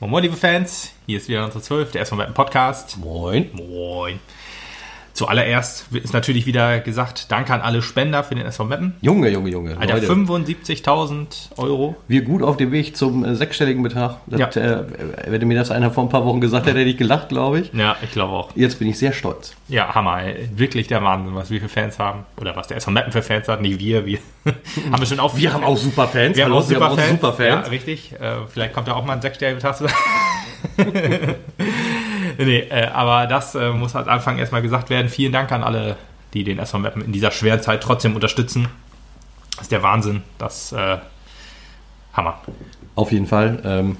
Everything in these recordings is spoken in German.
Moin, moin, liebe Fans. Hier ist wieder unsere 12, der erstmal mit dem Podcast. Moin. Moin. Zuallererst ist natürlich wieder gesagt, danke an alle Spender für den SV Meppen. Junge, Junge, Junge. Alter, Leute, 75.000 Euro. wir gut auf dem Weg zum äh, sechsstelligen Betrag. Das, Ja. äh, wenn mir das einer vor ein paar Wochen gesagt hätte, hätte ich gelacht, glaube ich. Ja, ich glaube auch. Jetzt bin ich sehr stolz. Ja, Hammer. Ey. Wirklich der Wahnsinn, was wir für Fans haben. Oder was der SV Meppen für Fans hat. Nicht wir, wir haben bestimmt auch Wir haben auch super Fans. Wir haben auch super Fans. super Fans. Ja, richtig. Äh, vielleicht kommt da auch mal ein sechsstelliger Betrag. nee, äh, aber das äh, muss als Anfang erstmal gesagt werden. Vielen Dank an alle, die den SV Meppen in dieser schweren Zeit trotzdem unterstützen. Das ist der Wahnsinn. Das äh, Hammer. Auf jeden Fall. Ähm,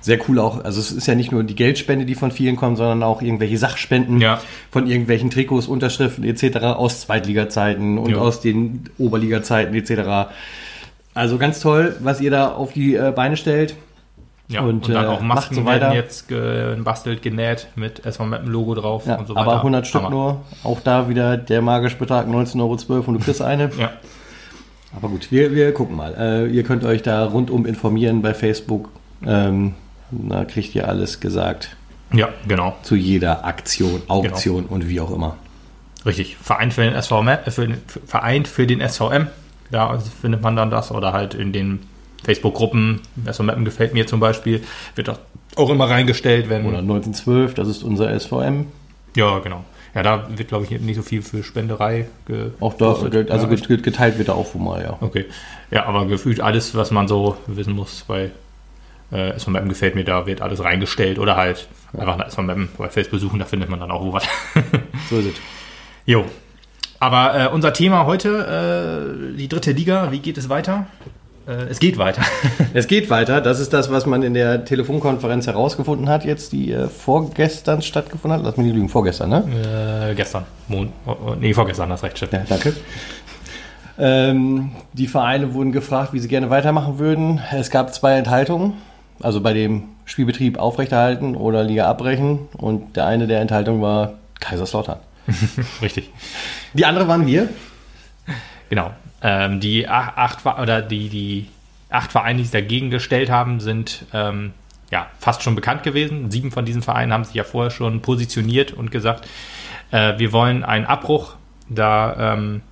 sehr cool auch. Also es ist ja nicht nur die Geldspende, die von vielen kommt, sondern auch irgendwelche Sachspenden Ja. von irgendwelchen Trikots, Unterschriften etc. aus Zweitliga-Zeiten und Jo. aus den Oberliga-Zeiten etc. Also ganz toll, was ihr da auf die äh, Beine stellt. Ja, Und, und, dann äh, auch Masken so weiter. werden jetzt gebastelt, genäht mit SV Meppen Logo drauf Ja, und so weiter. aber 100 Stück nur. Auch da wieder der magische Betrag 19,12 Euro und du kriegst eine. Ja, Aber gut, wir, wir gucken mal. Äh, ihr könnt euch da rundum informieren bei Facebook. Ähm, da kriegt ihr alles gesagt ja, genau. zu jeder Aktion, Auktion Genau. und wie auch immer. Richtig. Verein für den SVM, äh, für den, Verein für den SVM. Da findet man dann das. Oder halt in den Facebook-Gruppen. SV Mappen gefällt mir zum Beispiel. Wird das auch immer reingestellt, wenn. Oder 1912, das ist unser SVM. Ja, genau. Ja, da wird, glaube ich, nicht so viel für Spenderei Auch da, also ja, get- geteilt wird da auch schon mal, ja. Okay. Ja, aber gefühlt alles, was man so wissen muss bei äh, SV Mappen gefällt mir, da wird alles reingestellt. Oder halt einfach nach SV Mappen bei Facebook suchen, da findet man dann auch wo was. So ist es. Jo. Aber äh, unser Thema heute, äh, die dritte Liga, wie geht es weiter? Äh, es geht weiter. Es geht weiter. Das ist das, was man in der Telefonkonferenz herausgefunden hat, jetzt die äh, vorgestern stattgefunden hat. Lass mich nicht lügen, vorgestern, ne? äh, gestern. Mon oh, oh, nee, vorgestern, das recht, stimmt. Ja, danke. Ähm, die Vereine wurden gefragt, wie sie gerne weitermachen würden. Es gab zwei Enthaltungen, also bei dem Spielbetrieb aufrechterhalten oder Liga abbrechen. Und der eine der Enthaltungen war Kaiserslautern. Richtig. Die andere waren wir. Genau. Ähm, die ach- acht oder die, die acht Vereine, die sich dagegen gestellt haben, sind ähm, ja fast schon bekannt gewesen. Sieben von diesen Vereinen haben sich ja vorher schon positioniert und gesagt, äh, wir wollen einen Abbruch, da ähm,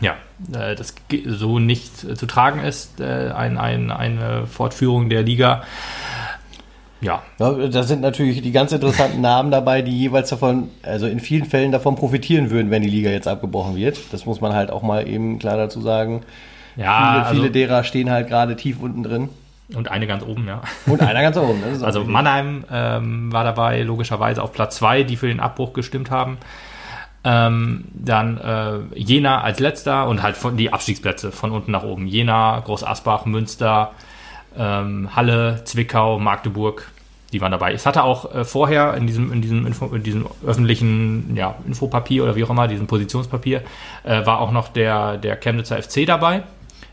ja, äh, das so nicht zu tragen ist, äh, ein, ein, eine Fortführung der Liga. Ja, da sind natürlich die ganz interessanten Namen dabei, die jeweils davon, also in vielen Fällen davon profitieren würden, wenn die Liga jetzt abgebrochen wird. Das muss man halt auch mal eben klar dazu sagen. ja viele, also, viele derer stehen halt gerade tief unten drin. und eine ganz oben, ja. Und einer ganz oben. Auch Also. Mannheim ähm, war dabei, logischerweise auf Platz 2, die für den Abbruch gestimmt haben. Ähm, dann äh, Jena als letzter und halt von, die Abstiegsplätze von unten nach oben. Jena, Groß Asbach, Münster, ähm, Halle, Zwickau, Magdeburg, die waren dabei. Es hatte auch äh, vorher in diesem, in diesem, Info, in diesem öffentlichen ja, Infopapier oder wie auch immer, diesem Positionspapier, äh, war auch noch der, der Chemnitzer FC dabei.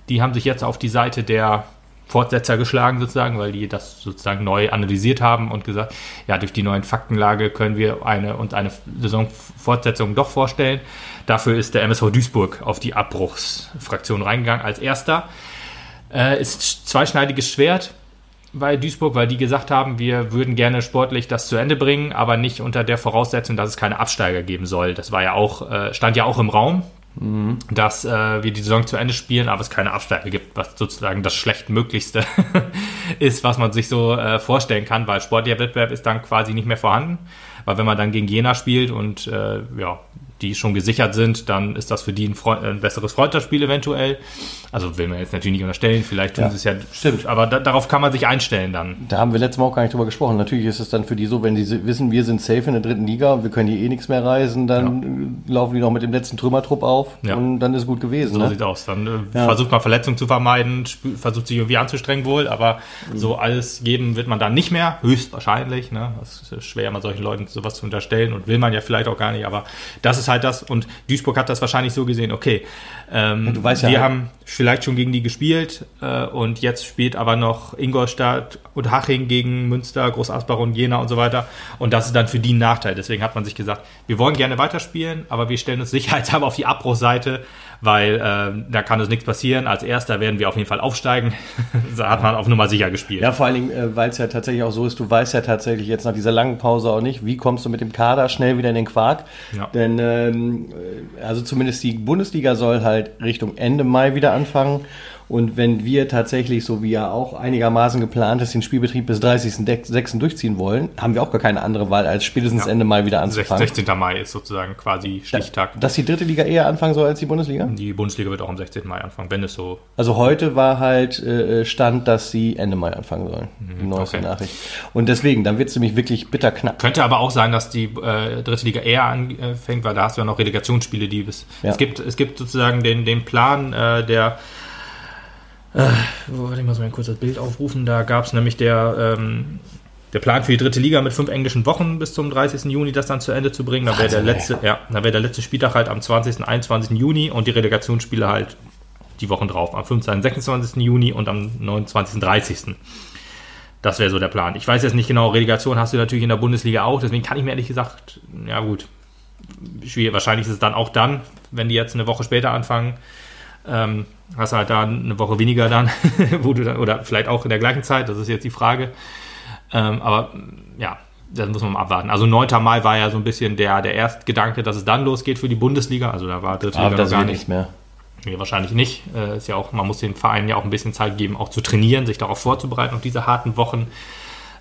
Die haben sich jetzt auf die Seite der Fortsetzer geschlagen sozusagen, weil die das sozusagen neu analysiert haben und gesagt, ja, durch die neuen Faktenlage können wir eine und eine Saisonfortsetzung doch vorstellen. Dafür ist der MSV Duisburg auf die Abbruchsfraktion reingegangen als erster. Äh, ist zweischneidiges Schwert bei Duisburg, weil die gesagt haben, wir würden gerne sportlich das zu Ende bringen, aber nicht unter der Voraussetzung, dass es keine Absteiger geben soll. Das war ja auch, äh, stand ja auch im Raum, dass äh, wir die Saison zu Ende spielen, aber es keine Absteiger gibt, was sozusagen das schlechtmöglichste ist, was man sich so äh, vorstellen kann, weil sportlicher Wettbewerb ist dann quasi nicht mehr vorhanden. Weil wenn man dann gegen Jena spielt und ja, die schon gesichert sind, dann ist das für die ein, Freund, ein besseres Freundschaftsspiel eventuell. Also will man jetzt natürlich nicht unterstellen, vielleicht tun Ja, sie es ja. stimmt. Aber da, darauf kann man sich einstellen dann. Da haben wir letztes Mal auch gar nicht drüber gesprochen. Natürlich ist es dann für die so, wenn die wissen, wir sind safe in der dritten Liga wir können hier eh nichts mehr reisen, dann äh, laufen die noch mit dem letzten Trümmertrupp auf Ja. und dann ist gut gewesen. So ne? sieht's aus. Dann äh, Ja. versucht man Verletzungen zu vermeiden, versucht sich irgendwie anzustrengen wohl, aber Mhm. so alles geben wird man dann nicht mehr, höchstwahrscheinlich. Ne? Das ist schwer, mal solchen Leuten sowas zu unterstellen und will man ja vielleicht auch gar nicht, aber das ist halt das. Und Duisburg hat das wahrscheinlich so gesehen, okay, ähm, du weißt ja wir halt- haben vielleicht schon gegen die gespielt äh, und jetzt spielt aber noch Ingolstadt und Haching gegen Münster, Groß Asbach und Jena und so weiter. Und das ist dann für die ein Nachteil. Deswegen hat man sich gesagt, wir wollen gerne weiterspielen, aber wir stellen uns sicherheitshalber auf die Abbruchseite, weil äh, da kann uns nichts passieren. Als Erster werden wir auf jeden Fall aufsteigen. da hat man auf Nummer sicher gespielt. Ja, vor allen Dingen, äh, weil es ja tatsächlich auch so ist, du weißt ja tatsächlich jetzt nach dieser langen Pause auch nicht, wie kommst du mit dem Kader schnell wieder in den Quark. Ja. Denn ähm, also zumindest die Bundesliga soll halt Richtung Ende Mai wieder anfangen. Und wenn wir tatsächlich, so wie ja auch einigermaßen geplant ist, den Spielbetrieb bis 30.06. durchziehen wollen, haben wir auch gar keine andere Wahl, als spätestens Ja. Ende Mai wieder anzufangen. 16. Mai ist sozusagen quasi Stichtag. Dass die dritte Liga eher anfangen soll als die Bundesliga? Die Bundesliga wird auch am 16. Mai anfangen, wenn es so. Also heute war halt äh, Stand, dass sie Ende Mai anfangen sollen. Die neueste okay. Nachricht. Und deswegen, dann wird es nämlich wirklich bitter knapp. Könnte aber auch sein, dass die äh, dritte Liga eher anfängt, weil da hast du ja noch Relegationsspiele, die bis. Ja. Es, gibt, es gibt sozusagen den, den Plan äh, der. Äh, wo- warte, ich muss mal kurz das Bild aufrufen. Da gab es nämlich der. Ähm, der Plan für die dritte Liga mit fünf englischen Wochen bis zum 30. Juni das dann zu Ende zu bringen. Da wäre der letzte, ja, da wäre der letzte Spieltag halt am 20. 21. Juni und die Relegationsspiele halt die Wochen drauf, am 15. 26. Juni und am 29. 30. Das wäre so der Plan. Ich weiß jetzt nicht genau, Relegation hast du natürlich in der Bundesliga auch, deswegen kann ich mir ehrlich gesagt, ja gut, schwierig. Wahrscheinlich ist es dann auch dann, wenn die jetzt eine Woche später anfangen, ähm, hast du halt da eine Woche weniger dann, wo du dann, oder vielleicht auch in der gleichen Zeit, das ist jetzt die Frage. Ähm, aber ja, das muss man mal abwarten. Also 9. Mai war ja so ein bisschen der, der Erstgedanke, dass es dann losgeht für die Bundesliga. Also da war dritte Aber Liga das gar nicht. mehr. Nee, wahrscheinlich nicht. Äh, ist ja auch, man muss den Vereinen ja auch ein bisschen Zeit geben, auch zu trainieren, sich darauf vorzubereiten, auf diese harten Wochen.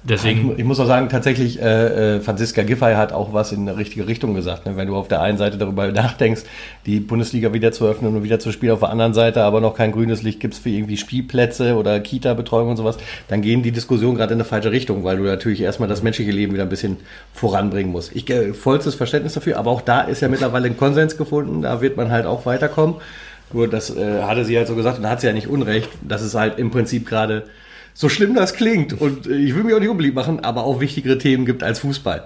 Deswegen, Ich muss auch sagen, tatsächlich, äh, äh, Franziska Giffey hat auch was in eine richtige Richtung gesagt. Ne? Wenn du auf der einen Seite darüber nachdenkst, die Bundesliga wieder zu öffnen und wieder zu spielen, auf der anderen Seite aber noch kein grünes Licht gibt's für irgendwie Spielplätze oder Kita-Betreuung und sowas, dann gehen die Diskussionen gerade in eine falsche Richtung, weil du natürlich erstmal das menschliche Leben wieder ein bisschen voranbringen musst. Ich äh, vollstes Verständnis dafür, aber auch da ist ja mittlerweile ein Konsens gefunden, da wird man halt auch weiterkommen. Nur das äh, hatte sie halt so gesagt und da hat sie ja nicht Unrecht, dass es halt im Prinzip gerade so schlimm das klingt und äh, ich will mich auch nicht unbeliebt machen, aber auch wichtigere Themen gibt als Fußball.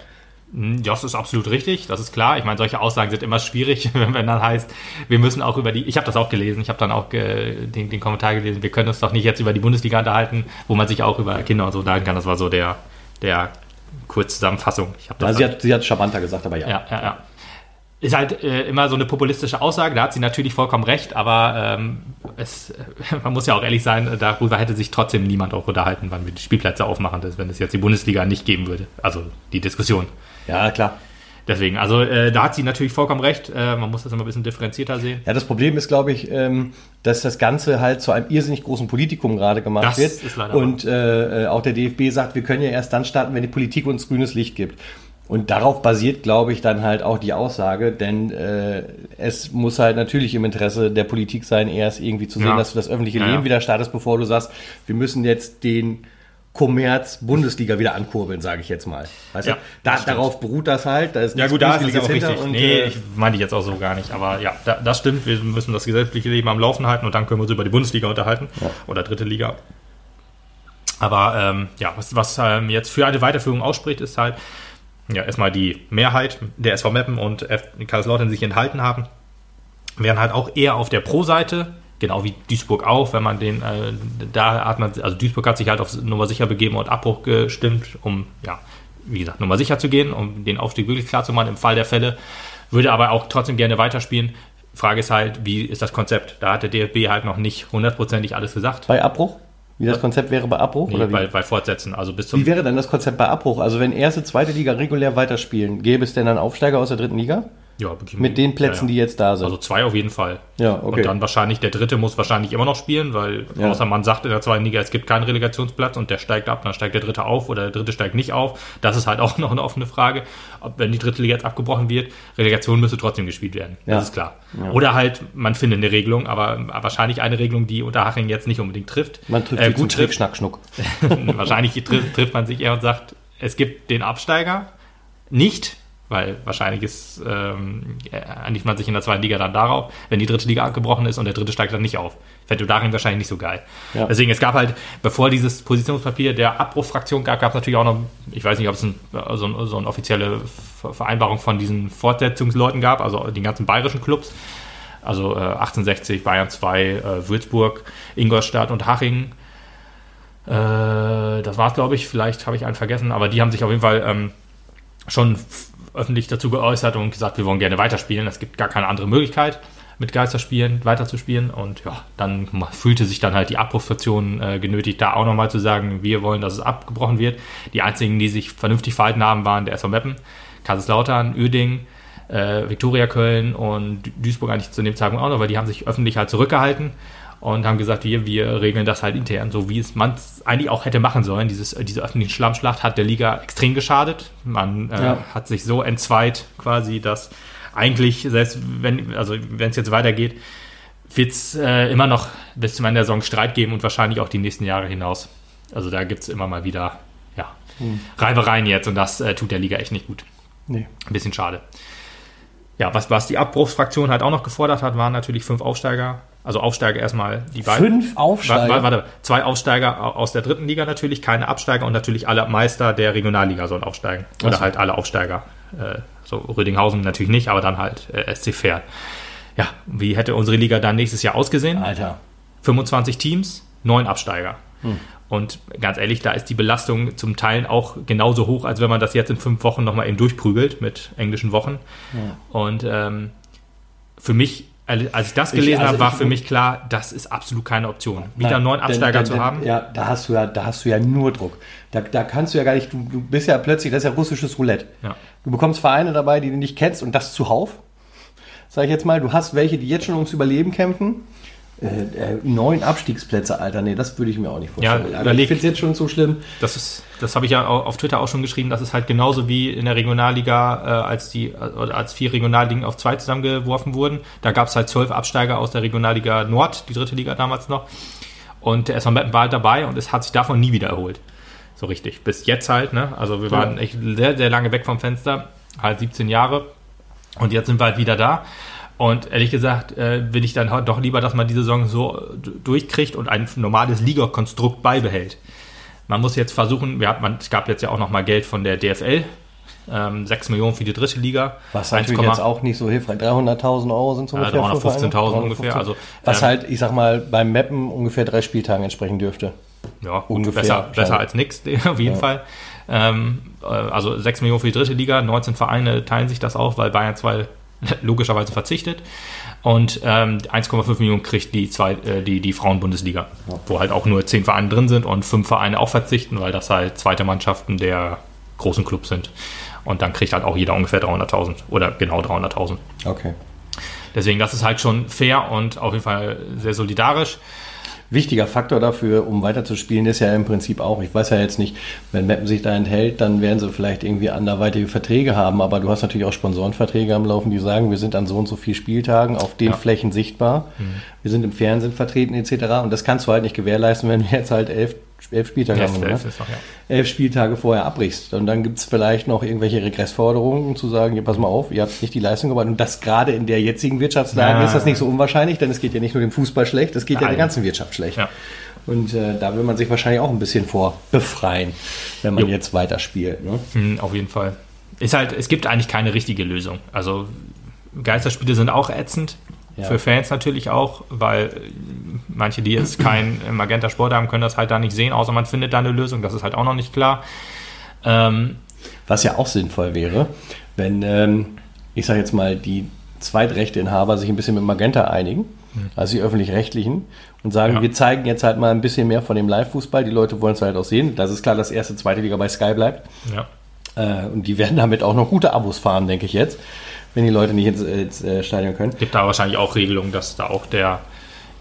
Hm, Ja, das ist absolut richtig, das ist klar. Ich meine, solche Aussagen sind immer schwierig, wenn, wenn dann heißt, wir müssen auch über die, ich habe das auch gelesen, ich habe dann auch äh, den, den Kommentar gelesen, wir können uns doch nicht jetzt über die Bundesliga unterhalten, wo man sich auch über Kinder und so unterhalten kann. Das war so der, der Kurzzusammenfassung. Ich das Ja, sie, hat, sie hat charmanter gesagt, aber ja. ja, ja, ja. Ist halt äh, immer so eine populistische Aussage, da hat sie natürlich vollkommen recht, aber ähm, es, man muss ja auch ehrlich sein, äh, darüber hätte sich trotzdem niemand auch unterhalten, wann wir die Spielplätze aufmachen, wenn es jetzt die Bundesliga nicht geben würde. Also die Diskussion. Ja, klar. Deswegen, also äh, da hat sie natürlich vollkommen recht, äh, man muss das immer ein bisschen differenzierter sehen. Ja, das Problem ist, glaube ich, ähm, dass das Ganze halt zu einem irrsinnig großen Politikum gerade gemacht Das wird. ist leider Und äh, äh, auch der DFB sagt, wir können ja erst dann starten, wenn die Politik uns grünes Licht gibt. Und darauf basiert, glaube ich, dann halt auch die Aussage, denn äh, es muss halt natürlich im Interesse der Politik sein, erst irgendwie zu sehen, Ja. dass du das öffentliche Ja, Leben ja. wieder startest, bevor du sagst, wir müssen jetzt den Kommerz Bundesliga wieder ankurbeln, sage ich jetzt mal. Weißt Ja, du? Da, darauf beruht das halt. Da ist Ja gut, da ist es ja auch richtig. hinter nee, äh, ich meine ich jetzt auch so gar nicht. Aber ja, da, das stimmt. Wir müssen das gesetzliche Leben am Laufen halten und dann können wir uns über die Bundesliga unterhalten. Oder dritte Liga. Aber ähm, ja, was, was ähm, jetzt für eine Weiterführung ausspricht, ist halt ja erstmal die Mehrheit der SV Meppen und F Kaiserslautern sich enthalten haben. Wären halt auch eher auf der Pro-Seite, genau wie Duisburg auch, wenn man den, äh, da hat man, also Duisburg hat sich halt auf Nummer sicher begeben und Abbruch gestimmt, um, ja, wie gesagt, Nummer sicher zu gehen, um den Aufstieg wirklich klar zu machen im Fall der Fälle, würde aber auch trotzdem gerne weiterspielen. Frage ist halt, wie ist das Konzept? Da hat der DFB halt noch nicht hundertprozentig alles gesagt. Bei Abbruch? Wie das Konzept wäre bei Abbruch? Nee, oder wie? bei, bei Fortsetzen, also bis zum wie wäre denn das Konzept bei Abbruch? Also wenn erste, zweite Liga regulär weiterspielen, gäbe es denn dann Aufsteiger aus der dritten Liga? Ja, Mit den Plätzen, ja, die ja. jetzt da sind. Also zwei auf jeden Fall. Ja, okay. Und dann wahrscheinlich, der dritte muss wahrscheinlich immer noch spielen, weil Ja. außer man sagt in der zweiten Liga, es gibt keinen Relegationsplatz und der steigt ab, dann steigt der dritte auf oder der dritte steigt nicht auf. Das ist halt auch noch eine offene Frage. Ob, wenn die dritte Liga jetzt abgebrochen wird, Relegation müsste trotzdem gespielt werden. Das ist klar. Oder halt, man findet eine Regelung, aber wahrscheinlich eine Regelung, die Unterhaching jetzt nicht unbedingt trifft. Man trifft äh, gut trifft. Schnick, Schnack, Schnuck. Wahrscheinlich trifft, trifft man sich eher und sagt, es gibt den Absteiger nicht, weil wahrscheinlich ist, ähm, einigt man sich in der zweiten Liga dann darauf, wenn die dritte Liga abgebrochen ist und der dritte steigt dann nicht auf. Fände darin wahrscheinlich nicht so geil. Ja. Deswegen, es gab halt, bevor dieses Positionspapier der Abbruchfraktion gab, gab es natürlich auch noch, ich weiß nicht, ob es ein, so, ein, so eine offizielle Ver- Vereinbarung von diesen Fortsetzungsleuten gab, also den ganzen bayerischen Clubs. Also äh, 1860, Bayern 2, äh, Würzburg, Ingolstadt und Haching. Äh, das war es, glaube ich. Vielleicht habe ich einen vergessen, aber die haben sich auf jeden Fall ähm, schon öffentlich dazu geäußert und gesagt, wir wollen gerne weiterspielen. Es gibt gar keine andere Möglichkeit. mit Geisterspielen weiterzuspielen. Und ja, dann fühlte sich dann halt die Abbruchsfraktion äh, genötigt, da auch nochmal zu sagen, wir wollen, dass es abgebrochen wird. Die einzigen, die sich vernünftig verhalten haben, waren der SV Meppen, Kaiserslautern, Uerding, äh, Viktoria Köln und Duisburg eigentlich zu dem Zeitpunkt auch noch, weil die haben sich öffentlich halt zurückgehalten und haben gesagt, wir, wir regeln das halt intern, so wie es man eigentlich auch hätte machen sollen. Dieses, diese öffentliche Schlammschlacht hat der Liga extrem geschadet. Man äh, ja. hat sich so entzweit quasi, dass eigentlich, selbst wenn, also wenn es jetzt weitergeht, wird es äh, immer noch bis zum Ende der Saison Streit geben und wahrscheinlich auch die nächsten Jahre hinaus. Also da gibt es immer mal wieder ja, hm. Reibereien jetzt und das äh, tut der Liga echt nicht gut. Nee. Ein bisschen schade. Ja, was, was die Abbruchsfraktion halt auch noch gefordert hat, waren natürlich fünf Aufsteiger. Also Aufsteiger erstmal die beiden. Fünf Aufsteiger? Warte, warte, zwei Aufsteiger aus der dritten Liga natürlich, keine Absteiger und natürlich alle Meister der Regionalliga sollen aufsteigen. Oder also. halt alle Aufsteiger. Äh, so Rödinghausen natürlich nicht, aber dann halt äh, SC Fair. Ja, wie hätte unsere Liga dann nächstes Jahr ausgesehen? Alter. 25 Teams, neun Absteiger. Hm. Und ganz ehrlich, da ist die Belastung zum Teil auch genauso hoch, als wenn man das jetzt in fünf Wochen nochmal eben durchprügelt mit englischen Wochen. Ja. Und ähm, für mich, als ich das gelesen ich, also habe, war für mich klar, das ist absolut keine Option. Wieder Nein, neun Absteiger denn, denn, zu haben. Ja, da hast du ja, da hast du ja nur Druck. Da, da kannst du ja gar nicht, du, du bist ja plötzlich, das ist ja russisches Roulette. Ja. Du bekommst Vereine dabei, die du nicht kennst und das zuhauf. Sag ich jetzt mal, du hast welche, die jetzt schon ums Überleben kämpfen äh, äh, neun Abstiegsplätze, Alter, nee, das würde ich mir auch nicht vorstellen. Ja, überleg, ich finde es jetzt schon so schlimm. Das ist, das habe ich ja auf Twitter auch schon geschrieben, das ist halt genauso wie in der Regionalliga, äh, als die, äh, als vier Regionalligen auf zwei zusammengeworfen wurden. Da gab es halt zwölf Absteiger aus der Regionalliga Nord, die dritte Liga damals noch. Und der SV Meppen war halt dabei und es hat sich davon nie wieder erholt. So richtig. Bis jetzt halt, ne? Also wir waren echt sehr, sehr lange weg vom Fenster, halt 17 Jahre. Und jetzt sind wir halt wieder da. Und ehrlich gesagt äh, will ich dann doch lieber, dass man die Saison so durchkriegt und ein normales Liga-Konstrukt beibehält. Man muss jetzt versuchen, wir man, es gab jetzt ja auch noch mal Geld von der DFL, ähm, 6 Millionen für die dritte Liga. Was natürlich 1, jetzt auch nicht so hilfreich. 300.000 Euro sind so ungefähr. Ja, 315.000 ungefähr. Also, was ähm, halt, ich sag mal, beim Mappen ungefähr drei Spieltagen entsprechen dürfte. Ja, gut, ungefähr. Besser, besser als nichts, auf jeden ja. Fall. Ähm, äh, also 6 Millionen für die dritte Liga, 19 Vereine teilen sich das auch, weil Bayern 2 logischerweise verzichtet. Und ähm, 1,5 Millionen kriegt die, zwei, äh, die, die Frauenbundesliga, wo halt auch nur 10 Vereine drin sind und 5 Vereine auch verzichten, weil das halt zweite Mannschaften der großen Clubs sind. Und dann kriegt halt auch jeder ungefähr 300.000 oder genau 300.000. Okay. Deswegen, das ist halt schon fair und auf jeden Fall sehr solidarisch wichtiger Faktor dafür, um weiterzuspielen, ist ja im Prinzip auch, ich weiß ja jetzt nicht, wenn Mappen sich da enthält, dann werden sie vielleicht irgendwie anderweitige Verträge haben, aber du hast natürlich auch Sponsorenverträge am Laufen, die sagen, wir sind an so und so vielen Spieltagen auf den ja. Flächen sichtbar, mhm. wir sind im Fernsehen vertreten etc. Und das kannst du halt nicht gewährleisten, wenn du jetzt halt elf elf Spieltage haben, ne? elf, noch, ja. elf Spieltage vorher abbrichst. Und dann gibt es vielleicht noch irgendwelche Regressforderungen, um zu sagen, hier, pass mal auf, ihr habt nicht die Leistung gebracht. Und das gerade in der jetzigen Wirtschaftslage ja. ist das nicht so unwahrscheinlich, denn es geht ja nicht nur dem Fußball schlecht, es geht Nein. ja der ganzen Wirtschaft schlecht. Ja. Und äh, da will man sich wahrscheinlich auch ein bisschen vor befreien, wenn man jo. jetzt weiterspielt. Ne? Mhm, auf jeden Fall. Ist halt, es gibt eigentlich keine richtige Lösung. Also Geisterspiele sind auch ätzend. Ja. Für Fans natürlich auch, weil manche, die jetzt kein Magenta Sport haben, können das halt da nicht sehen, außer man findet da eine Lösung. Das ist halt auch noch nicht klar. Ähm, Was ja auch sinnvoll wäre, wenn, ähm, ich sage jetzt mal, die Zweitrechteinhaber sich ein bisschen mit Magenta einigen, hm. also die öffentlich-rechtlichen, und sagen, ja. wir zeigen jetzt halt mal ein bisschen mehr von dem Live-Fußball. Die Leute wollen es halt auch sehen. Das ist klar, dass erste, zweite Liga bei Sky bleibt. Ja. Äh, und die werden damit auch noch gute Abos fahren, denke ich jetzt wenn die Leute nicht ins, ins äh, Stadion können. Gibt da wahrscheinlich auch Regelungen, dass da auch der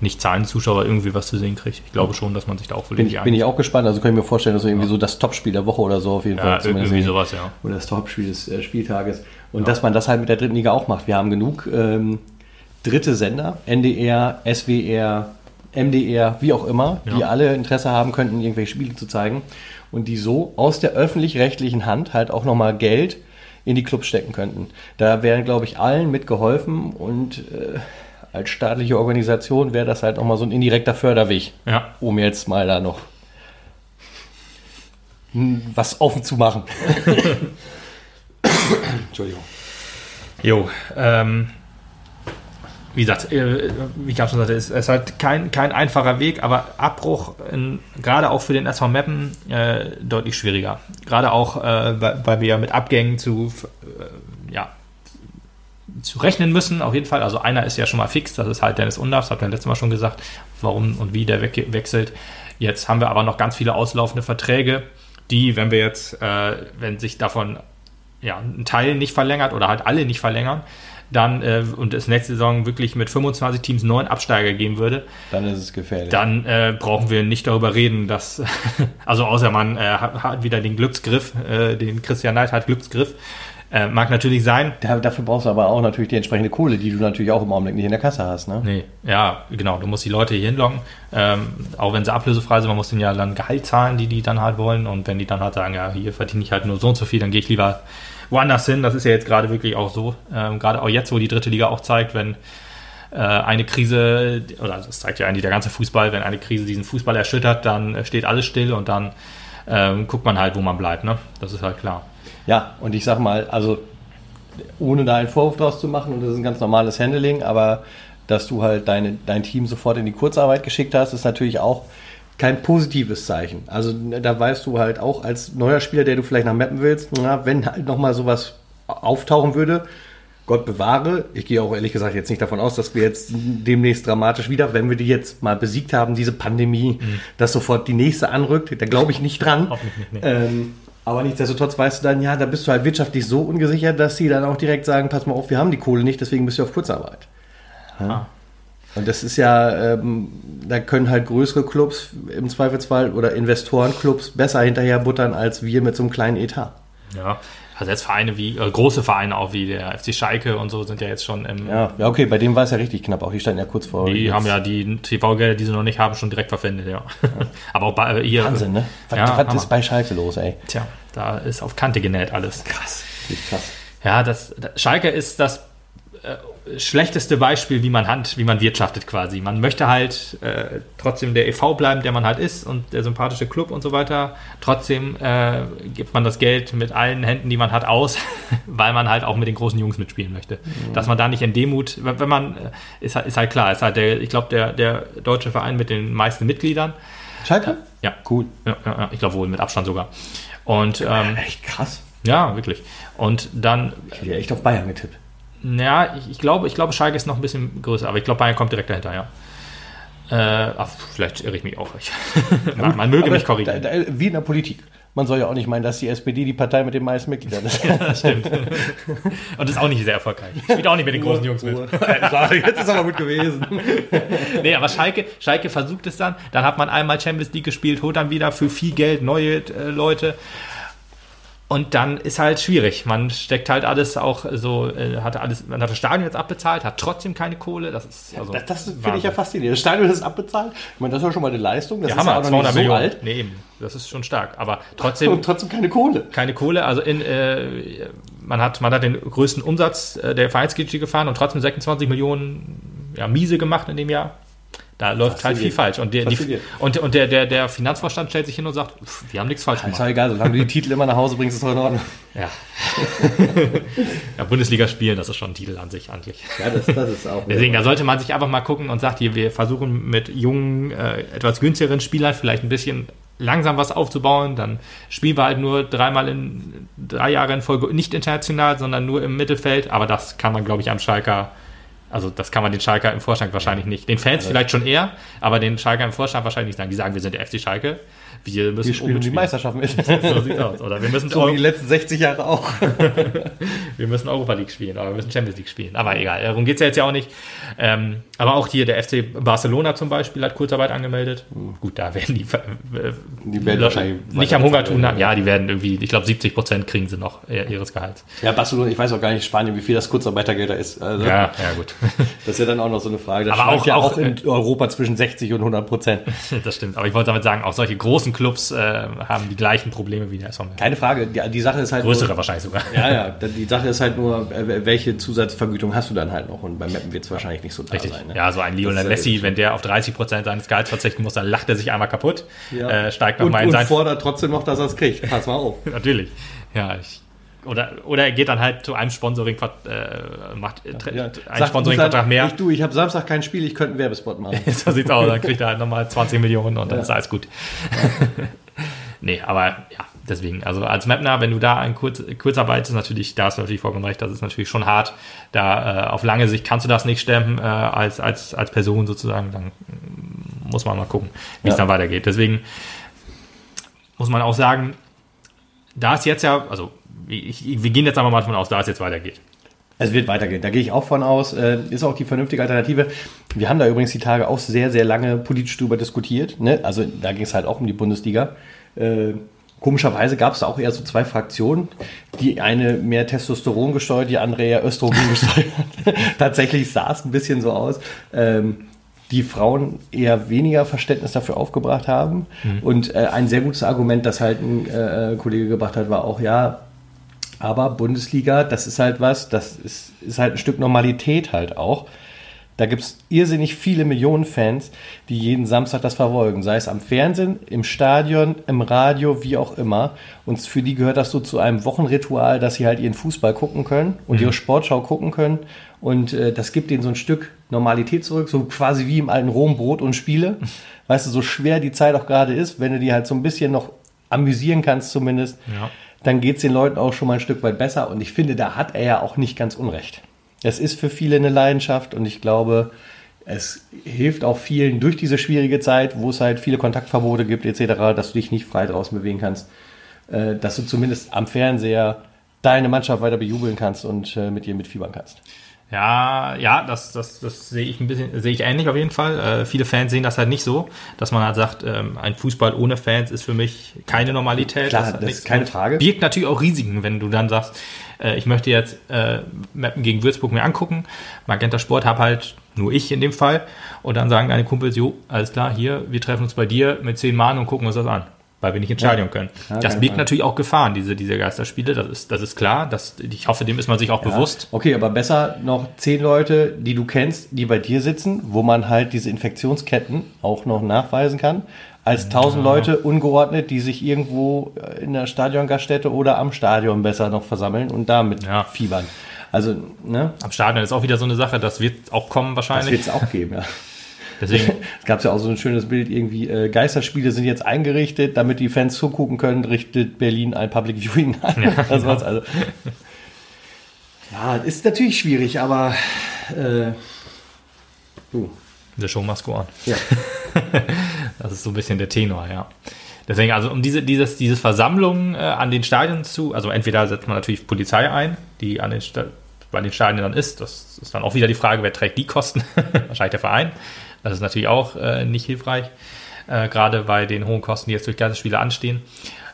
nicht zahlende Zuschauer irgendwie was zu sehen kriegt. Ich glaube schon, dass man sich da auch bin ich, bin ich auch gespannt. Also kann ich mir vorstellen, dass so irgendwie ja. so das Topspiel der Woche oder so auf jeden ja, Fall. Irgendwie sowas, ja. Oder das Topspiel des äh, Spieltages. Und ja. dass man das halt mit der dritten Liga auch macht. Wir haben genug ähm, dritte Sender, NDR, SWR, MDR, wie auch immer, die alle Interesse haben könnten, irgendwelche Spiele zu zeigen. Und die so aus der öffentlich-rechtlichen Hand halt auch nochmal Geld in die Clubs stecken könnten. Da wäre, glaube ich, allen mitgeholfen und äh, als staatliche Organisation wäre das halt nochmal so ein indirekter Förderweg, ja. um jetzt mal da noch was offen zu machen. Entschuldigung. Jo, ähm, wie gesagt, äh, wie ich auch schon sagte, ist, ist halt kein, kein einfacher Weg, aber Abbruch in, gerade auch für den SV Meppen äh, deutlich schwieriger. Gerade auch, äh, weil wir mit Abgängen zu äh, ja, zu rechnen müssen, auf jeden Fall. Also einer ist ja schon mal fix, das ist halt Dennis Undaff, das habt ihr letztes Mal schon gesagt, warum und wie der we wechselt. Jetzt haben wir aber noch ganz viele auslaufende Verträge, die, wenn wir jetzt, äh, wenn sich davon ja, ein Teil nicht verlängert oder halt alle nicht verlängern, dann äh, und es nächste Saison wirklich mit 25 Teams neun Absteiger geben würde, Dann ist es gefährlich. dann äh, brauchen wir nicht darüber reden, dass, also außer man äh, hat, wieder den Glücksgriff, äh, den Christian Neid hat Glücksgriff. Äh, mag natürlich sein. Da, dafür brauchst du aber auch natürlich die entsprechende Kohle, die du natürlich auch im Augenblick nicht in der Kasse hast. Ne? Nee, ja, genau. Du musst die Leute hier hinlocken, ähm, auch wenn sie ablösefrei sind. Man muss denen ja dann Gehalt zahlen, die die dann halt wollen. Und wenn die dann halt sagen, ja, hier verdiene ich halt nur so und so viel, dann gehe ich lieber woanders hin. Das ist ja jetzt gerade wirklich auch so. Ähm, gerade auch jetzt, wo die dritte Liga auch zeigt, wenn äh, eine Krise, oder das zeigt ja eigentlich der ganze Fußball, wenn eine Krise diesen Fußball erschüttert, dann steht alles still und dann ähm, guckt man halt, wo man bleibt. Ne? Das ist halt klar. Ja, und ich sag mal, also ohne da einen Vorwurf draus zu machen, und das ist ein ganz normales Handling, aber dass du halt deine, dein Team sofort in die Kurzarbeit geschickt hast, ist natürlich auch kein positives Zeichen. Also da weißt du halt auch als neuer Spieler, der du vielleicht nach Mappen willst, na, wenn halt nochmal sowas auftauchen würde, Gott bewahre, ich gehe auch ehrlich gesagt jetzt nicht davon aus, dass wir jetzt demnächst dramatisch wieder, wenn wir die jetzt mal besiegt haben, diese Pandemie, dass sofort die nächste anrückt, da glaube ich nicht dran. Hoffentlich nicht, nee. Ähm, aber nichtsdestotrotz weißt du dann, ja, da bist du halt wirtschaftlich so ungesichert, dass sie dann auch direkt sagen, pass mal auf, wir haben die Kohle nicht, deswegen bist du auf Kurzarbeit. Ah. Und das ist ja, ähm, da können halt größere Clubs im Zweifelsfall oder Investorenclubs besser hinterher buttern als wir mit so einem kleinen Etat. Ja, also jetzt Vereine wie, äh, große Vereine auch wie der FC Schalke und so sind ja jetzt schon im, Ja, ja okay, bei dem war es ja richtig knapp. Auch die standen ja kurz vor. die haben ja die TV-Gelder, die sie noch nicht haben, schon direkt verwendet, ja. Aber auch bei, äh, hier, Wahnsinn, ne? Was, Ja, was ist bei Schalke los, ey? tja, da ist auf Kante genäht alles. Krass. Krass. Ja, das, das Schalke ist das äh, schlechteste Beispiel, wie man hand, wie man wirtschaftet quasi. Man möchte halt äh, trotzdem der EV bleiben, der man halt ist und der sympathische Club und so weiter. Trotzdem äh, gibt man das Geld mit allen Händen, die man hat, aus, weil man halt auch mit den großen Jungs mitspielen möchte. Dass man da nicht in Demut, wenn man, äh, ist, halt- ist halt klar, ist halt der, ich glaube, der, der deutsche Verein mit den meisten Mitgliedern. Schalke? Ja, Cool. ja, ja, ja ich glaube wohl mit Abstand sogar. Und ähm, Echt krass. ja, wirklich. Und dann Ich hätte ja echt auf Bayern getippt. Ja, ich, ich glaube, ich glaube, Schalke ist noch ein bisschen größer, aber ich glaube, Bayern kommt direkt dahinter, ja. Äh, ach, vielleicht irre ich mich auch. Ich, man, man möge Aber mich korrigieren. Da, da, wie in der Politik. Man soll ja auch nicht meinen, dass die SPD die Partei mit den meisten Mitgliedern ist. Das stimmt. Und ist auch nicht sehr erfolgreich. Spielt auch nicht mit den großen Jungs mit. Jetzt ist aber gut gewesen. Nee, aber Schalke, Schalke versucht es dann. Dann hat man einmal Champions League gespielt, holt dann wieder für viel Geld neue äh, Leute. Und dann ist halt schwierig. Man steckt halt alles auch so, äh, hat alles, man hat das Stadion jetzt abbezahlt, hat trotzdem keine Kohle. Das ist also Das, das finde ich ja faszinierend. Das Stadion ist abbezahlt. Ich meine, das ist ja schon mal eine Leistung. Das Ja, ist Hammer, ja auch noch 200 nicht so Millionen. alt. Nee, eben. Das ist schon stark. Aber trotzdem Und trotzdem keine Kohle. keine Kohle. Also in, äh, man, hat, man hat den größten Umsatz äh, der Vereinsgeschichte gefahren und trotzdem 26 Millionen ja, miese gemacht in dem Jahr. Da läuft halt viel falsch. Und der, die, und, und der, der, der Finanzvorstand stellt sich hin und sagt, pff, wir haben nichts falsch Ist gemacht. doch egal, solange du die Titel immer nach Hause bringst, ist doch in Ordnung. Ja. ja, Bundesliga spielen, das ist schon ein Titel an sich eigentlich. Ja, das, das ist auch. Deswegen, da sollte man sich einfach mal gucken und sagt, hier, wir versuchen mit jungen, äh, etwas günstigeren Spielern vielleicht ein bisschen langsam was aufzubauen. Dann spielen wir halt nur dreimal in drei Jahre in Folge nicht international, sondern nur im Mittelfeld. Aber das kann man, glaube ich, am Schalker, also das kann man den Schalker im Vorstand wahrscheinlich nicht. Den Fans vielleicht schon eher, aber den Schalker im Vorstand wahrscheinlich nicht sagen. Die sagen, wir sind der FC Schalke. Wir müssen wir spielen um die. Meisterschaft mit. So sieht's aus. Oder wir müssen, So wie die letzten 60 Jahre auch. wir müssen Europa League spielen, aber wir müssen Champions League spielen. Aber egal, darum geht es ja jetzt ja auch nicht. Ähm, aber auch hier der FC Barcelona zum Beispiel hat Kurzarbeit angemeldet. Gut, da werden die, äh, Die werden wahrscheinlich nicht am Hunger tun. bezahlt, Ja, die werden irgendwie, ich glaube 70 Prozent kriegen sie noch äh, ihres Gehalts. Ja, Barcelona, ich weiß auch gar nicht, Spanien, wie viel das Kurzarbeitergeld da ist. Also, Ja, ja gut. Das ist ja dann auch noch so eine Frage. Das Aber auch- ja auch, in Europa zwischen 60 und 100 Prozent. das stimmt. Aber ich wollte damit sagen, auch solche großen Clubs äh, haben die gleichen Probleme wie der SV München. Keine Frage. Die, die Sache ist halt Größere nur, wahrscheinlich sogar. Ja, ja. Die Sache ist halt nur, äh, welche Zusatzvergütung hast du dann halt noch? Und bei Mappen wird es wahrscheinlich nicht so da Richtig. sein. Ne? Ja, so ein Lionel Messi, wenn der auf 30 Prozent seines Gehalts verzichten muss, dann lacht er sich einmal kaputt, Ja. äh, steigt und, nochmal in und sein fordert trotzdem noch, dass er es kriegt. Pass mal auf. Natürlich. Ja, ich, oder, oder er geht dann halt zu einem Sponsoring, äh, macht Ja. einen Sponsoring-Vertrag mehr. Ich, du, ich habe Samstag kein Spiel, ich könnte einen Werbespot machen. so sieht's aus. Dann kriegt er halt nochmal 20 Millionen und dann ist alles gut. nee, aber ja, deswegen, also als Mapner, wenn du da ein Kurz, Kurzarbeit ist natürlich, da hast du natürlich vollkommen recht, das ist natürlich schon hart. Da äh, auf lange Sicht kannst du das nicht stemmen äh, als, als, als Person sozusagen. Dann muss man mal gucken, wie es Ja. dann weitergeht. Deswegen muss man auch sagen, da es jetzt ja, also ich, wir gehen jetzt einfach mal davon aus, da es jetzt weitergeht. Es wird weitergehen, da gehe ich auch von aus. Äh, ist auch die vernünftige Alternative. Wir haben da übrigens die Tage auch sehr, sehr lange politisch drüber diskutiert. Ne? Also da ging es halt auch um die Bundesliga. Äh, komischerweise gab es da auch eher so zwei Fraktionen. Die eine mehr Testosteron gesteuert, die andere eher Östrogen gesteuert. Tatsächlich sah es ein bisschen so aus. Ähm, die Frauen eher weniger Verständnis dafür aufgebracht haben. Und äh, ein sehr gutes Argument, das halt ein äh, Kollege gebracht hat, war auch, ja, aber Bundesliga, das ist halt was, das ist, ist halt ein Stück Normalität halt auch. Da gibt es irrsinnig viele Millionen Fans, die jeden Samstag das verfolgen. Sei es am Fernsehen, im Stadion, im Radio, wie auch immer. Und für die gehört das so zu einem Wochenritual, dass sie halt ihren Fußball gucken können und ihre Sportschau gucken können. Und äh, das gibt ihnen so ein Stück Normalität zurück, so quasi wie im alten Rom Brot und Spiele. Weißt du, so schwer die Zeit auch gerade ist, wenn du die halt so ein bisschen noch amüsieren kannst zumindest, Ja. Dann geht es den Leuten auch schon mal ein Stück weit besser. Und ich finde, da hat er ja auch nicht ganz unrecht. Es ist für viele eine Leidenschaft und ich glaube, es hilft auch vielen durch diese schwierige Zeit, wo es halt viele Kontaktverbote gibt etc., dass du dich nicht frei draußen bewegen kannst, äh, dass du zumindest am Fernseher deine Mannschaft weiter bejubeln kannst und äh, mit ihr mitfiebern kannst. Ja, ja, das, das, das sehe ich ein bisschen, sehe ich ähnlich auf jeden Fall. Äh, viele Fans sehen das halt nicht so, dass man halt sagt, ähm, ein Fußball ohne Fans ist für mich keine Normalität. Klar, das nichts- ist keine Frage. Birgt natürlich auch Risiken, wenn du dann sagst, äh, ich möchte jetzt äh, Mappen gegen Würzburg mir angucken. Magenta Sport habe halt nur ich in dem Fall. Und dann sagen deine Kumpels, jo, alles klar, hier, wir treffen uns bei dir mit zehn Mann und gucken uns das an. Weil wir nicht ins Stadion können. Ja, das birgt Frage. natürlich auch Gefahren, diese, diese Geisterspiele. Das ist, das ist klar. Das, ich hoffe, dem ist man sich auch bewusst. Okay, aber besser noch zehn Leute, die du kennst, die bei dir sitzen, wo man halt diese Infektionsketten auch noch nachweisen kann, als tausend Leute ungeordnet, die sich irgendwo in der Stadiongaststätte oder am Stadion besser noch versammeln und damit Ja. fiebern. Also, ne, Am Stadion ist auch wieder so eine Sache, das wird auch kommen das wahrscheinlich. wird es auch geben, ja. Deswegen, Es gab ja auch so ein schönes Bild, irgendwie äh, Geisterspiele sind jetzt eingerichtet, damit die Fans zugucken können, richtet Berlin ein Public Viewing an. das war's also. Ja, ist natürlich schwierig, aber äh, du, the show must go on. ja. Das ist so ein bisschen der Tenor, ja. Deswegen, also um diese, dieses, diese Versammlung äh, an den Stadien zu, also entweder setzt man natürlich Polizei ein, die an den Sta bei den Stadien dann ist. Das ist dann auch wieder die Frage, wer trägt die Kosten? Wahrscheinlich der Verein. Das ist natürlich auch äh, nicht hilfreich, äh, gerade bei den hohen Kosten, die jetzt durch ganze Spiele anstehen.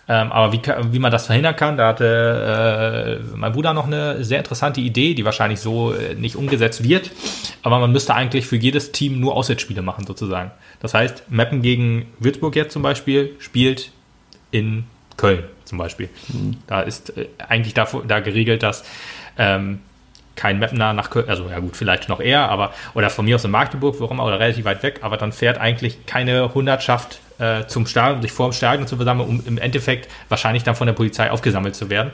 Ähm, aber wie, wie man das verhindern kann, da hatte äh, mein Bruder noch eine sehr interessante Idee, die wahrscheinlich so äh, nicht umgesetzt wird. Aber man müsste eigentlich für jedes Team nur Auswärtsspiele machen, sozusagen. Das heißt, Meppen gegen Würzburg jetzt zum Beispiel spielt in Köln zum Beispiel. Da ist äh, eigentlich da, da geregelt, dass ähm, kein Mapner nach Köln, also ja gut, vielleicht noch eher, aber oder von mir aus in Magdeburg, warum oder relativ weit weg, aber dann fährt eigentlich keine Hundertschaft äh, zum Stadion, sich vor dem Stadion zu versammeln, um im Endeffekt wahrscheinlich dann von der Polizei aufgesammelt zu werden.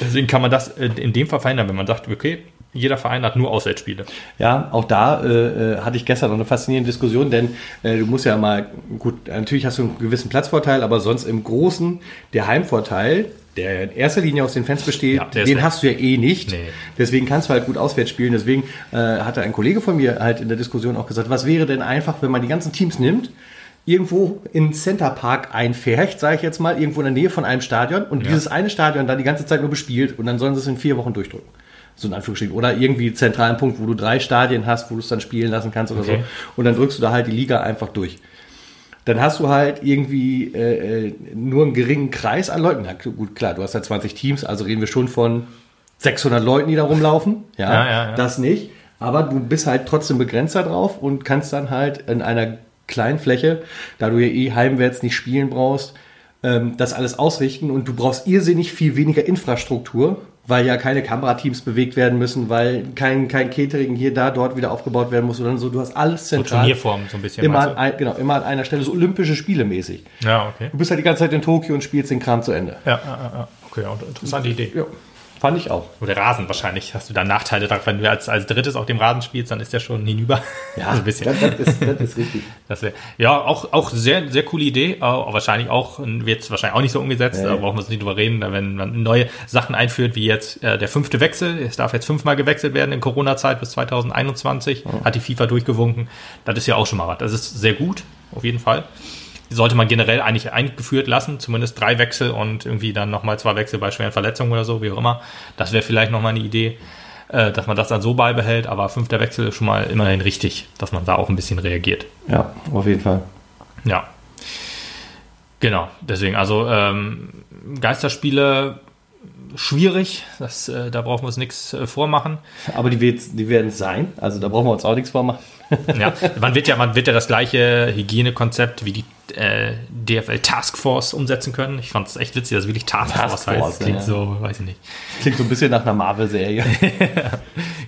Deswegen kann man das in dem Fall verhindern, wenn man sagt, okay, jeder Verein hat nur Auswärtsspiele. Ja, auch da äh, äh, hatte ich gestern noch eine faszinierende Diskussion, denn äh, du musst ja mal, gut, natürlich hast du einen gewissen Platzvorteil, aber sonst im Großen der Heimvorteil, der in erster Linie aus den Fans besteht, Ja, den weg. hast du ja eh nicht. Nee. Deswegen kannst du halt gut auswärts spielen. Deswegen äh, hatte ein Kollege von mir halt in der Diskussion auch gesagt, was wäre denn einfach, wenn man die ganzen Teams nimmt, irgendwo in Center Park einfärcht, sage ich jetzt mal, irgendwo in der Nähe von einem Stadion und dieses eine Stadion dann die ganze Zeit nur bespielt und dann sollen sie es in vier Wochen durchdrücken. So in Anführungsstrichen. Oder irgendwie zentralen Punkt, wo du drei Stadien hast, wo du es dann spielen lassen kannst oder Okay. so. Und dann drückst du da halt die Liga einfach durch. Dann hast du halt irgendwie äh, äh, nur einen geringen Kreis an Leuten. Na gut, klar, du hast ja 20 Teams, also reden wir schon von 600 Leuten, die da rumlaufen. Ja, Ja, ja, ja. das nicht. Aber du bist halt trotzdem begrenzt da drauf und kannst dann halt in einer kleinen Fläche, da du ja eh heimwärts nicht spielen brauchst, ähm, das alles ausrichten und du brauchst irrsinnig viel weniger Infrastruktur, weil ja keine Kamerateams bewegt werden müssen, weil kein, kein Catering hier, da, dort wieder aufgebaut werden muss, sondern so, du hast alles So zentral. Turnierform so ein bisschen. Immer an, ein, genau, immer an einer Stelle, so olympische Spiele mäßig. du? ja, okay. Du bist halt die ganze Zeit in Tokio und spielst den Kram zu Ende. Ja, ja, okay, interessante Idee. Ja. Fand ich auch. Oder Rasen wahrscheinlich. Hast du da Nachteile drauf, wenn du als, als drittes auf dem Rasen spielst, dann ist der schon hinüber. Ja, Also ein bisschen. Das, das, ist, das ist richtig. Das wär, ja, auch, auch sehr, sehr coole Idee. Aber wahrscheinlich auch, wird wahrscheinlich auch nicht so umgesetzt. Nee. Da brauchen wir uns nicht drüber reden. Wenn man neue Sachen einführt, wie jetzt äh, der fünfte Wechsel. Es darf jetzt fünfmal gewechselt werden in Corona-Zeit bis 2021. Hat die FIFA durchgewunken. Das ist ja auch schon mal was. Das ist sehr gut, auf jeden Fall. Sollte man generell eigentlich eingeführt lassen. Zumindest drei Wechsel und irgendwie dann nochmal zwei Wechsel bei schweren Verletzungen oder so, wie auch immer. Das wäre vielleicht nochmal eine Idee äh, dass man das dann so beibehält, aber fünfter Wechsel ist schon mal immerhin richtig, dass man da auch ein bisschen reagiert. Ja, auf jeden Fall. Ja. Genau, deswegen, also ähm, Geisterspiele schwierig, das, äh, da brauchen wir uns nichts äh, vormachen. Aber die, die werden es sein. Also da brauchen wir uns auch nichts vormachen. Ja, man wird ja, man wird ja das gleiche Hygienekonzept wie die äh, DFL Taskforce umsetzen können. Ich fand es echt witzig, dass wirklich Taskforce Taskforce, heißt. Klingt ja. so, weiß ich nicht. Klingt so ein bisschen nach einer Marvel-Serie.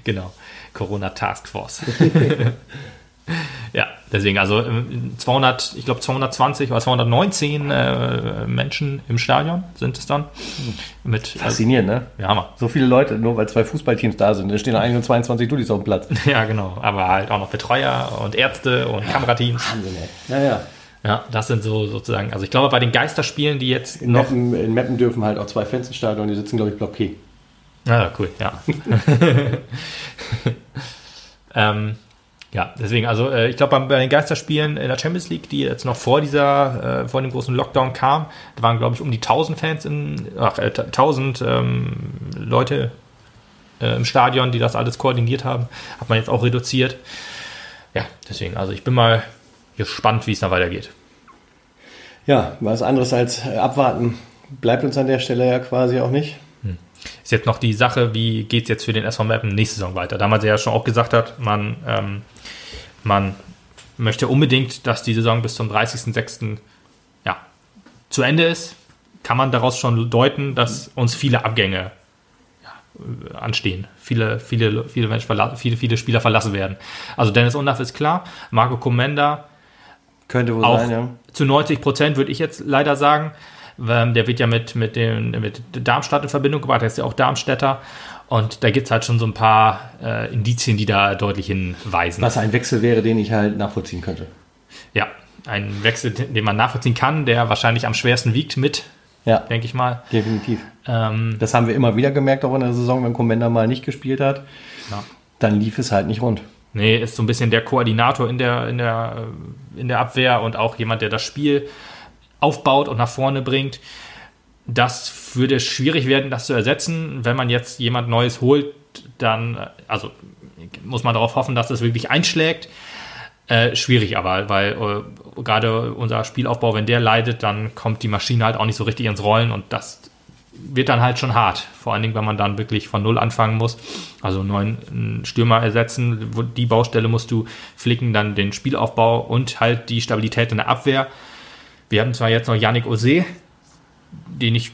Genau. Corona Task Force. ja, deswegen, also ähm, 200, ich glaube 220 oder 219 äh, Menschen im Stadion sind es dann. Mit, Faszinierend, ne? ja, Hammer. So viele Leute, nur weil zwei Fußballteams da sind. Da stehen eigentlich nur 22 Dudis auf dem Platz. Ja, genau. Aber halt auch noch Betreuer und Ärzte und Kamerateams. Wahnsinn, ey. Ja, ja. Ja, das sind so sozusagen, also ich glaube bei den Geisterspielen, die jetzt In noch. Meppen, in Meppen dürfen halt auch zwei Fans ins Stadion, die sitzen, glaube ich, Block P. Ja, cool, ja. ähm, ja, deswegen, also äh, ich glaube, bei, bei den Geisterspielen in der Champions League, die jetzt noch vor dieser, äh, vor dem großen Lockdown kam, da waren, glaube ich, um die 1000 Fans in, ach, äh, 1000 ähm, Leute äh, im Stadion, die das alles koordiniert haben. Hat man jetzt auch reduziert. Ja, deswegen, also ich bin mal gespannt, wie es da weitergeht. Ja, was anderes als äh, abwarten bleibt uns an der Stelle ja quasi auch nicht. Ist jetzt noch die Sache, wie geht es jetzt für den SV Meppen nächste Saison weiter? Damals er ja schon auch gesagt hat, man, ähm, man möchte unbedingt, dass die Saison bis zum 30.06. Ja, zu Ende ist. Kann man daraus schon deuten, dass uns viele Abgänge ja, äh, anstehen. Viele, viele, viele, Menschen viele, viele Spieler verlassen werden. Also Dennis Undaff ist klar, Marco Comenda Könnte wohl auch sein, ja. zu 90 Prozent würde ich jetzt leider sagen. Ähm, Der wird ja mit, mit, dem, mit Darmstadt in Verbindung gebracht, der ist ja auch Darmstädter. Und da gibt es halt schon so ein paar äh, Indizien, die da deutlich hinweisen. Was ein Wechsel wäre, den ich halt nachvollziehen könnte. Ja, ein Wechsel, den man nachvollziehen kann, der wahrscheinlich am schwersten wiegt mit, Ja, denke ich mal. definitiv. Ähm, Das haben wir immer wieder gemerkt, auch in der Saison, wenn Commander mal nicht gespielt hat. Ja. Dann lief es halt nicht rund. Nee, ist so ein bisschen der Koordinator in der, in der, in der Abwehr und auch jemand, der das Spiel aufbaut und nach vorne bringt. Das würde schwierig werden, das zu ersetzen. Wenn man jetzt jemand Neues holt, dann, also muss man darauf hoffen, dass das wirklich einschlägt. Äh, schwierig aber, weil äh, gerade unser Spielaufbau, wenn der leidet, dann kommt die Maschine halt auch nicht so richtig ins Rollen und das wird dann halt schon hart. Vor allen Dingen, wenn man dann wirklich von Null anfangen muss. Also einen neuen Stürmer ersetzen, die Baustelle musst du flicken, dann den Spielaufbau und halt die Stabilität in der Abwehr. Wir haben zwar jetzt noch Yannick Ose, den ich,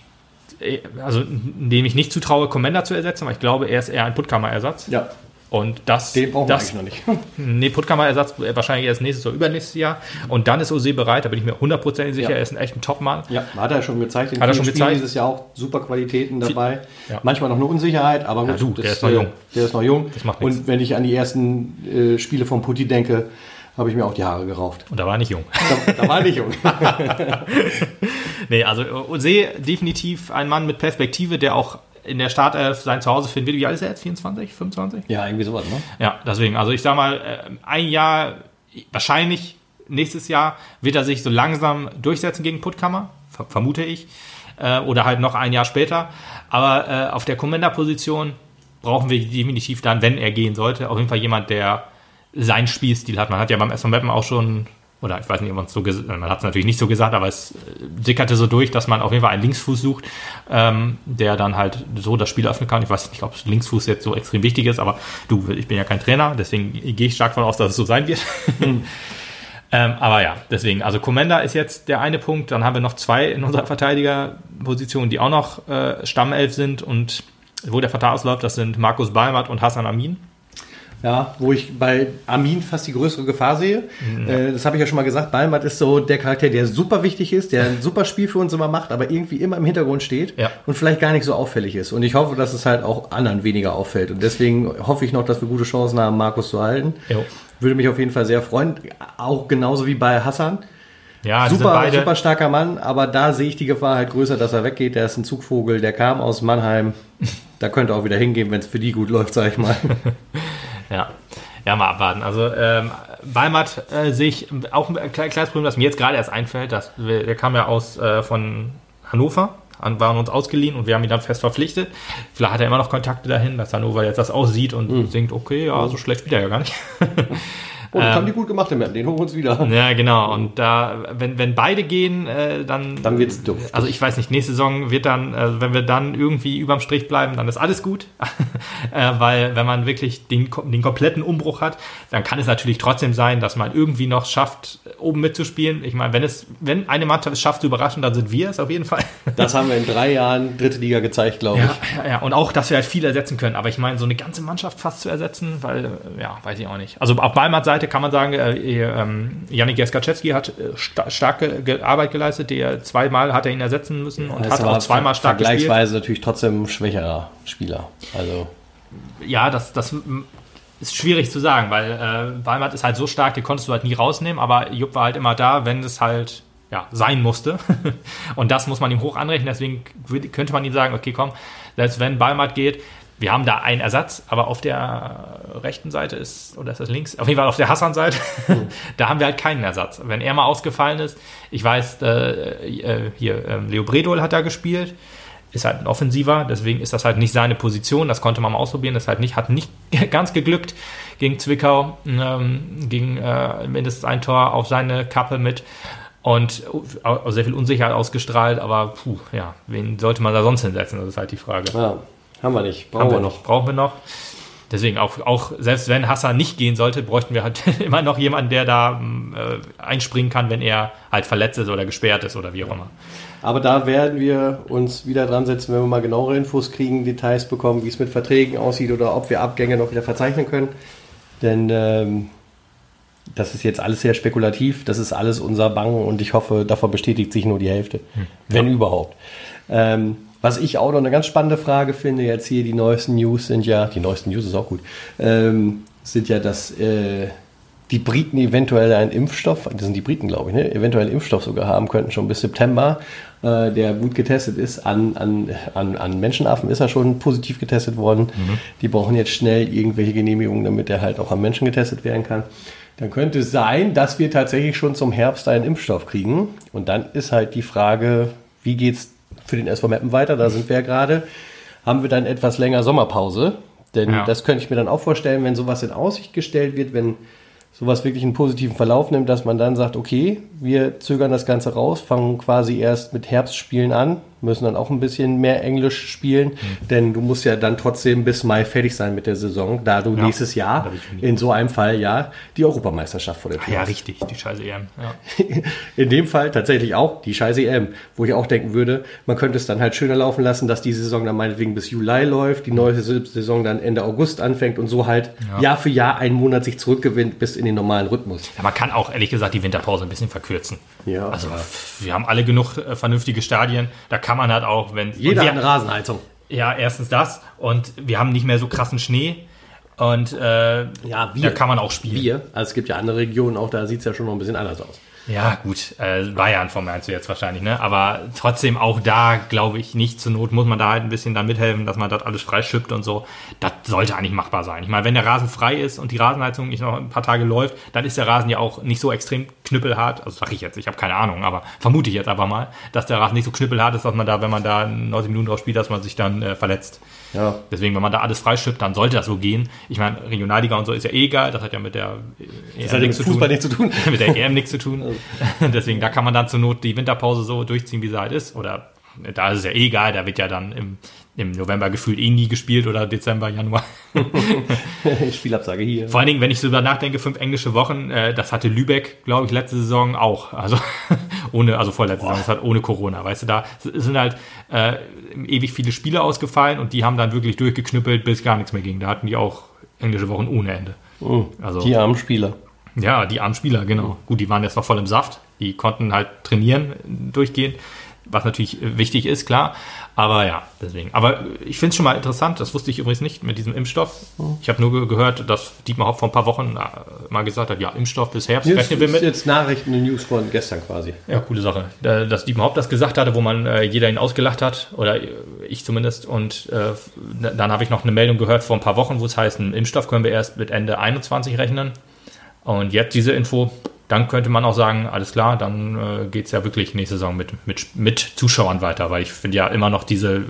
äh, also dem ich nicht zutraue, Commander zu ersetzen, aber ich glaube, er ist eher ein Puttkammer-Ersatz. Ja, Und das, den brauchen wir das eigentlich noch nicht. Nee, Puttkammer-Ersatz äh, wahrscheinlich erst nächstes oder übernächstes Jahr. Und dann ist Ose bereit, da bin ich mir hundertprozentig sicher, Ja. er ist ein echt ein Top-Mann. Ja, hat er schon gezeigt. In Hat er schon Spielen gezeigt. dieses Jahr auch super Qualitäten dabei. Ja. Manchmal noch eine Unsicherheit, aber Ja, gut, du, der ist noch äh, jung. Der ist noch jung. Das macht nichts. Und wenn ich an die ersten äh, Spiele von Putti denke, habe ich mir auch die Haare gerauft. Und da war er nicht jung. Da, da war er nicht jung. nee, also Ose definitiv ein Mann mit Perspektive, der auch in der Startelf sein Zuhause finden wird. Wie alt ist er jetzt? 24, 25? ja, irgendwie sowas, ne? Ja, deswegen, also ich sag mal, äh, ein Jahr, wahrscheinlich nächstes Jahr wird er sich so langsam durchsetzen gegen Puttkammer, ver vermute ich. Äh, oder halt noch ein Jahr später. Aber äh, auf der Commander-Position brauchen wir definitiv dann, wenn er gehen sollte, auf jeden Fall jemand, der seinen Spielstil hat. Man hat ja beim SV Mappen auch schon, oder ich weiß nicht, ob man es so gesagt man hat es natürlich nicht so gesagt, aber es äh, sickerte so durch, dass man auf jeden Fall einen Linksfuß sucht, ähm, der dann halt so das Spiel öffnen kann. Ich weiß nicht, ob Linksfuß jetzt so extrem wichtig ist, aber du, ich bin ja kein Trainer, deswegen gehe ich stark davon aus, dass es so sein wird. ähm, aber ja, deswegen, also Commander ist jetzt der eine Punkt, dann haben wir noch zwei in unserer Verteidigerposition, die auch noch äh, Stammelf sind und wo der Vertrag ausläuft, das sind Markus Balmert und Hassan Amin. Ja, wo ich bei Armin fast die größere Gefahr sehe. Äh, das habe ich ja schon mal gesagt. Balmat ist so der Charakter, der super wichtig ist, der ein super Spiel für uns immer macht, aber irgendwie immer im Hintergrund steht Ja. und vielleicht gar nicht so auffällig ist. Und ich hoffe, dass es halt auch anderen weniger auffällt. Und deswegen hoffe ich noch, dass wir gute Chancen haben, Markus zu halten. Jo. Würde mich auf jeden Fall sehr freuen. Auch genauso wie bei Hassan. Ja, Super, beide. super starker Mann, aber da sehe ich die Gefahr halt größer, dass er weggeht. Der ist ein Zugvogel, der kam aus Mannheim. Da könnte auch wieder hingehen, wenn es für die gut läuft, sag ich mal. Ja. Ja, mal abwarten. Also ähm, Balmat äh, sehe ich auch ein kle- kleines Problem, das mir jetzt gerade erst einfällt. Dass wir, der kam ja aus äh, von Hannover, an, waren uns ausgeliehen und wir haben ihn dann fest verpflichtet. Vielleicht hat er immer noch Kontakte dahin, dass Hannover jetzt das aussieht und denkt, okay, ja, so schlecht spielt er ja gar nicht. Oh, das haben die gut gemacht, den holen wir uns wieder. ja, genau. Und da, wenn, wenn beide gehen, äh, dann. Dann wird's doof. Also ich weiß nicht, nächste Saison wird dann, äh, wenn wir dann irgendwie überm Strich bleiben, dann ist alles gut. äh, weil wenn man wirklich den, den kompletten Umbruch hat, dann kann es natürlich trotzdem sein, dass man irgendwie noch schafft, oben mitzuspielen. Ich meine, wenn es, wenn eine Mannschaft es schafft zu überraschen, dann sind wir es auf jeden Fall. Das haben wir in drei Jahren dritte Liga gezeigt, glaube Ja, ich. ja, ja, und auch, dass wir halt viel ersetzen können. Aber ich meine, so eine ganze Mannschaft fast zu ersetzen, weil, ja, weiß ich auch nicht. Also auf Balmats Seite kann man sagen, äh, ähm, Janik Jaskaczewski hat äh, sta starke ge Arbeit geleistet. Der zweimal hat er ihn ersetzen müssen und Das hat auch zweimal stark gespielt. Vergleichsweise natürlich trotzdem ein schwächerer Spieler. Also, Ja, das, das ist schwierig zu sagen, weil äh, Balmat ist halt so stark, die konntest du halt nie rausnehmen, aber Jupp war halt immer da, wenn es halt ja, sein musste. Und das muss man ihm hoch anrechnen, deswegen könnte man ihm sagen, okay, komm, selbst wenn Balmat geht, wir haben da einen Ersatz, aber auf der rechten Seite ist, oder ist das links? Auf jeden Fall auf der Hassan-Seite, da haben wir halt keinen Ersatz. Wenn er mal ausgefallen ist, ich weiß, äh, äh, hier, ähm, Leo Bredol hat da gespielt, ist halt ein Offensiver, deswegen ist das halt nicht seine Position. Das konnte man mal ausprobieren. Das halt nicht, hat nicht ganz geglückt gegen Zwickau, ähm, gegen äh, mindestens ein Tor auf seine Kappe mit und sehr viel Unsicherheit ausgestrahlt. Aber puh, ja, wen sollte man da sonst hinsetzen? Das ist halt die Frage. ja, haben wir nicht. Brauchen wir wir noch. Brauchen wir noch. Deswegen auch, auch selbst wenn Hassan nicht gehen sollte, bräuchten wir halt immer noch jemanden, der da ähm, äh, einspringen kann, wenn er halt verletzt ist oder gesperrt ist oder wie auch immer. Aber da werden wir uns wieder dran setzen, wenn wir mal genauere Infos kriegen, Details bekommen, wie es mit Verträgen aussieht oder ob wir Abgänge noch wieder verzeichnen können. Denn ähm, das ist jetzt alles sehr spekulativ. Das ist alles unser Bangen und ich hoffe, davon bestätigt sich nur die Hälfte, wenn überhaupt. Ähm, was ich auch noch eine ganz spannende Frage finde, jetzt hier die neuesten News sind ja, die neuesten News ist auch gut, ähm, sind ja, dass äh, die Briten eventuell einen Impfstoff, das sind die Briten, glaube ich, ne, eventuell einen Impfstoff sogar haben könnten, schon bis September, äh, der gut getestet ist. An, an, an, an Menschenaffen ist er schon positiv getestet worden. Die brauchen jetzt schnell irgendwelche Genehmigungen, damit er halt auch am Menschen getestet werden kann. Dann könnte es sein, dass wir tatsächlich schon zum Herbst einen Impfstoff kriegen. Und dann ist halt die Frage, wie geht's für den SV Meppen weiter? Da sind wir ja gerade. Haben wir dann etwas länger Sommerpause? Denn Ja. das könnte ich mir dann auch vorstellen, wenn sowas in Aussicht gestellt wird, wenn sowas wirklich einen positiven Verlauf nimmt, dass man dann sagt, okay, wir zögern das Ganze raus, fangen quasi erst mit Herbstspielen an, müssen dann auch ein bisschen mehr Englisch spielen, denn du musst ja dann trotzdem bis Mai fertig sein mit der Saison, da du Ja. nächstes Jahr in so einem Fall ja die Europameisterschaft vor der Ah, Tür ja, hast. richtig, die scheiße EM. Ja. In dem Fall tatsächlich auch die scheiße EM, wo ich auch denken würde, man könnte es dann halt schöner laufen lassen, dass die Saison dann meinetwegen bis Juli läuft, die neue Saison dann Ende August anfängt und so halt Jahr für Jahr einen Monat sich zurückgewinnt bis in den normalen Rhythmus. Ja, man kann auch ehrlich gesagt die Winterpause ein bisschen verkürzen. Ja, also wir haben alle genug äh, vernünftige Stadien. Da kann man halt auch, wenn Jeder und hat eine wir, Rasenheizung. ja erstens das und wir haben nicht mehr so krassen Schnee und äh, Ja, wir. da kann man auch spielen. Wir, also es gibt ja andere Regionen, auch da sieht es ja schon noch ein bisschen anders aus. Ja, gut, äh, Bayern vom meinst du jetzt wahrscheinlich, ne? Aber trotzdem auch da, glaube ich, nicht zur Not muss man da halt ein bisschen dann mithelfen, dass man das alles freischippt und so. Das sollte eigentlich machbar sein. Ich meine, wenn der Rasen frei ist und die Rasenheizung nicht noch ein paar Tage läuft, dann ist der Rasen ja auch nicht so extrem knüppelhart. Also sag ich jetzt, ich habe keine Ahnung, aber vermute ich jetzt aber mal, dass der Rasen nicht so knüppelhart ist, dass man da, wenn man da 90 Minuten drauf spielt, dass man sich dann äh, verletzt. Ja. Deswegen, wenn man da alles freischippt, dann sollte das so gehen. Ich meine, Regionalliga und so ist ja eh egal, das hat ja mit der äh, Das hat ja mit Fußball nichts zu tun. mit der EM nichts zu tun. Deswegen, da kann man dann zur Not die Winterpause so durchziehen, wie sie halt ist. Oder da ist es ja eh egal, da wird ja dann im, im November gefühlt eh nie gespielt oder Dezember, Januar. Spielabsage hier. Vor allen Dingen, wenn ich so darüber nachdenke, fünf englische Wochen, äh, das hatte Lübeck, glaube ich, letzte Saison auch. Also, ohne, also vorletzte Saison, das hat ohne Corona, weißt du, da sind halt äh, ewig viele Spiele ausgefallen und die haben dann wirklich durchgeknüppelt, bis gar nichts mehr ging. Da hatten die auch englische Wochen ohne Ende. Also, die armen Spieler. Ja, die armen Spieler, genau. Gut, die waren jetzt noch voll im Saft. Die konnten halt trainieren durchgehend, was natürlich wichtig ist, klar. Aber ja, deswegen. Aber ich finde es schon mal interessant, das wusste ich übrigens nicht mit diesem Impfstoff. Ich habe nur ge- gehört, dass Dietmar Hopp vor ein paar Wochen äh, mal gesagt hat, ja, Impfstoff bis Herbst Jetzt, rechnen wir ist mit. jetzt Nachrichten und News von gestern quasi. Ja, coole Sache. Da- Dass Dietmar Hopp das gesagt hatte, wo man äh, jeder ihn ausgelacht hat, oder äh, ich zumindest. Und äh, dann habe ich noch eine Meldung gehört vor ein paar Wochen, wo es heißt, einen Impfstoff können wir erst mit Ende 21 rechnen. Und jetzt diese Info, dann könnte man auch sagen, alles klar, dann äh, geht es ja wirklich nächste Saison mit, mit, mit Zuschauern weiter, weil ich finde ja immer noch diese, äh,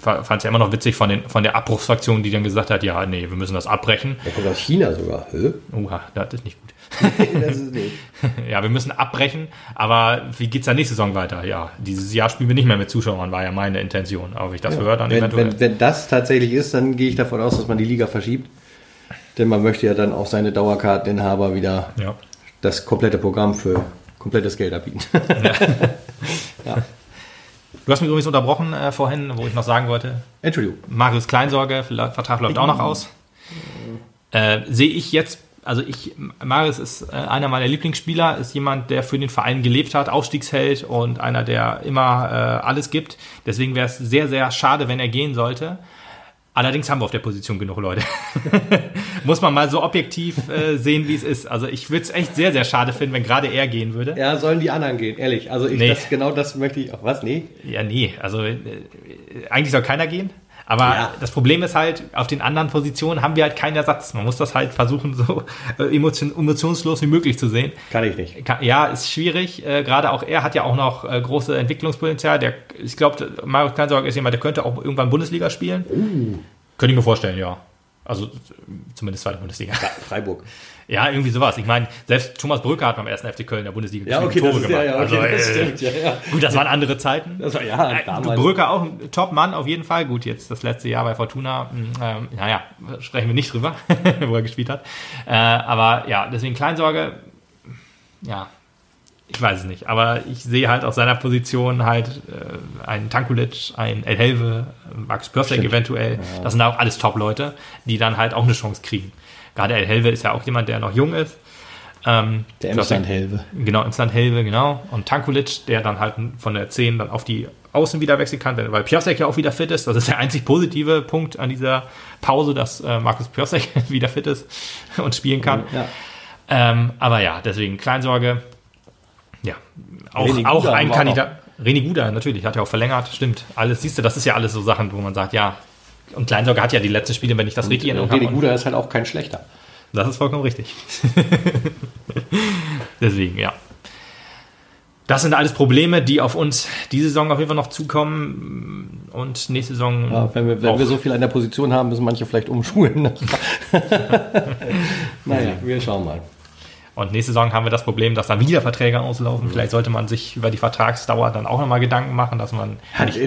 fand es ja immer noch witzig von, den, von der Abbruchsfraktion, die dann gesagt hat, ja, nee, wir müssen das abbrechen. Der kommt aus China sogar. Hä? Oha, das ist nicht gut. das ist nicht. Ja, wir müssen abbrechen, aber wie geht's dann nächste Saison weiter? Ja, dieses Jahr spielen wir nicht mehr mit Zuschauern, war ja meine Intention. Aber ich das höre, dann Wenn, eventuell. wenn, wenn das tatsächlich ist, dann gehe ich davon aus, dass man die Liga verschiebt. Denn man möchte ja dann auch seine Dauerkarteninhaber wieder ja. das komplette Programm für komplettes Geld anbieten. Du hast mich übrigens unterbrochen äh, vorhin, wo ich noch sagen wollte, Entschuldigung. Marius Kleinsorge, Vertrag läuft auch noch aus. Äh, Sehe ich jetzt, also ich, Marius ist äh, einer meiner Lieblingsspieler, ist jemand, der für den Verein gelebt hat, Aufstiegsheld und einer, der immer äh, alles gibt. Deswegen wäre es sehr, sehr schade, wenn er gehen sollte. Allerdings haben wir auf der Position genug Leute. Muss man mal so objektiv äh, sehen, wie es ist. Also ich würde es echt sehr, sehr schade finden, wenn gerade er gehen würde. Ja, sollen die anderen gehen, ehrlich. Also ich, Nee. das, genau das möchte ich auch. Was? Nee? Ja, nee, also äh, eigentlich soll keiner gehen. Aber Ja. das Problem ist halt, auf den anderen Positionen haben wir halt keinen Ersatz. Man muss das halt versuchen, so äh, emotion, emotionslos wie möglich zu sehen. Kann ich nicht. Ja, ist schwierig. Äh, Gerade auch er hat ja auch noch äh, große Entwicklungspotenzial. Der, ich glaube, Marius Kleinsorg ist jemand, der könnte auch irgendwann Bundesliga spielen. Könnte ich mir vorstellen, ja. Also zumindest zweite Bundesliga. Ja, Freiburg. Ja, irgendwie sowas. Ich meine, selbst Thomas Brücke hat beim ersten FC Köln in der Bundesliga Ja, okay, das ist, ja, ja, okay, Also, das äh, stimmt. Ja, ja. Gut, das waren andere Zeiten. Das war, ja, Äh, damals. Brücke auch ein Top-Mann auf jeden Fall. Gut, jetzt das letzte Jahr bei Fortuna, mh, ähm, naja, sprechen wir nicht drüber, wo er gespielt hat. Äh, aber ja, deswegen Kleinsorge, ja, ich weiß es nicht. Aber ich sehe halt aus seiner Position halt äh, einen Tankulic, einen El Helve, Max Pörsek eventuell. Das sind auch alles Top-Leute, die dann halt auch eine Chance kriegen. Gerade El Helve ist ja auch jemand, der noch jung ist. Ähm, Der Pörsek- Emsland-Helve. Genau, Instant Helve, genau. Und Tankulic, der dann halt von der 10 dann auf die Außen wieder wechseln kann, weil Piasek ja auch wieder fit ist. Das ist der einzig positive Punkt an dieser Pause, dass äh, Markus Piasek wieder fit ist und spielen kann. Ja. Ähm, aber ja, deswegen Kleinsorge. Ja, auch, René auch Guda ein Kandidat. René Guda, natürlich, hat ja auch verlängert, stimmt. Alles, siehst du, das ist ja alles so Sachen, wo man sagt, ja. Und Kleinsorge hat ja die letzten Spiele, wenn ich das richtig in Erinnerung Rede. Guda ist halt auch kein schlechter. Das ist vollkommen richtig. Deswegen, ja. Das sind alles Probleme, die auf uns diese Saison auf jeden Fall noch zukommen und nächste Saison. Ja, wenn wir, wenn wir so viel an der Position haben, müssen manche vielleicht umschulen. naja, wir schauen mal. Und nächste Saison haben wir das Problem, dass dann wieder Verträge auslaufen. Vielleicht sollte man sich über die Vertragsdauer dann auch nochmal Gedanken machen, dass man.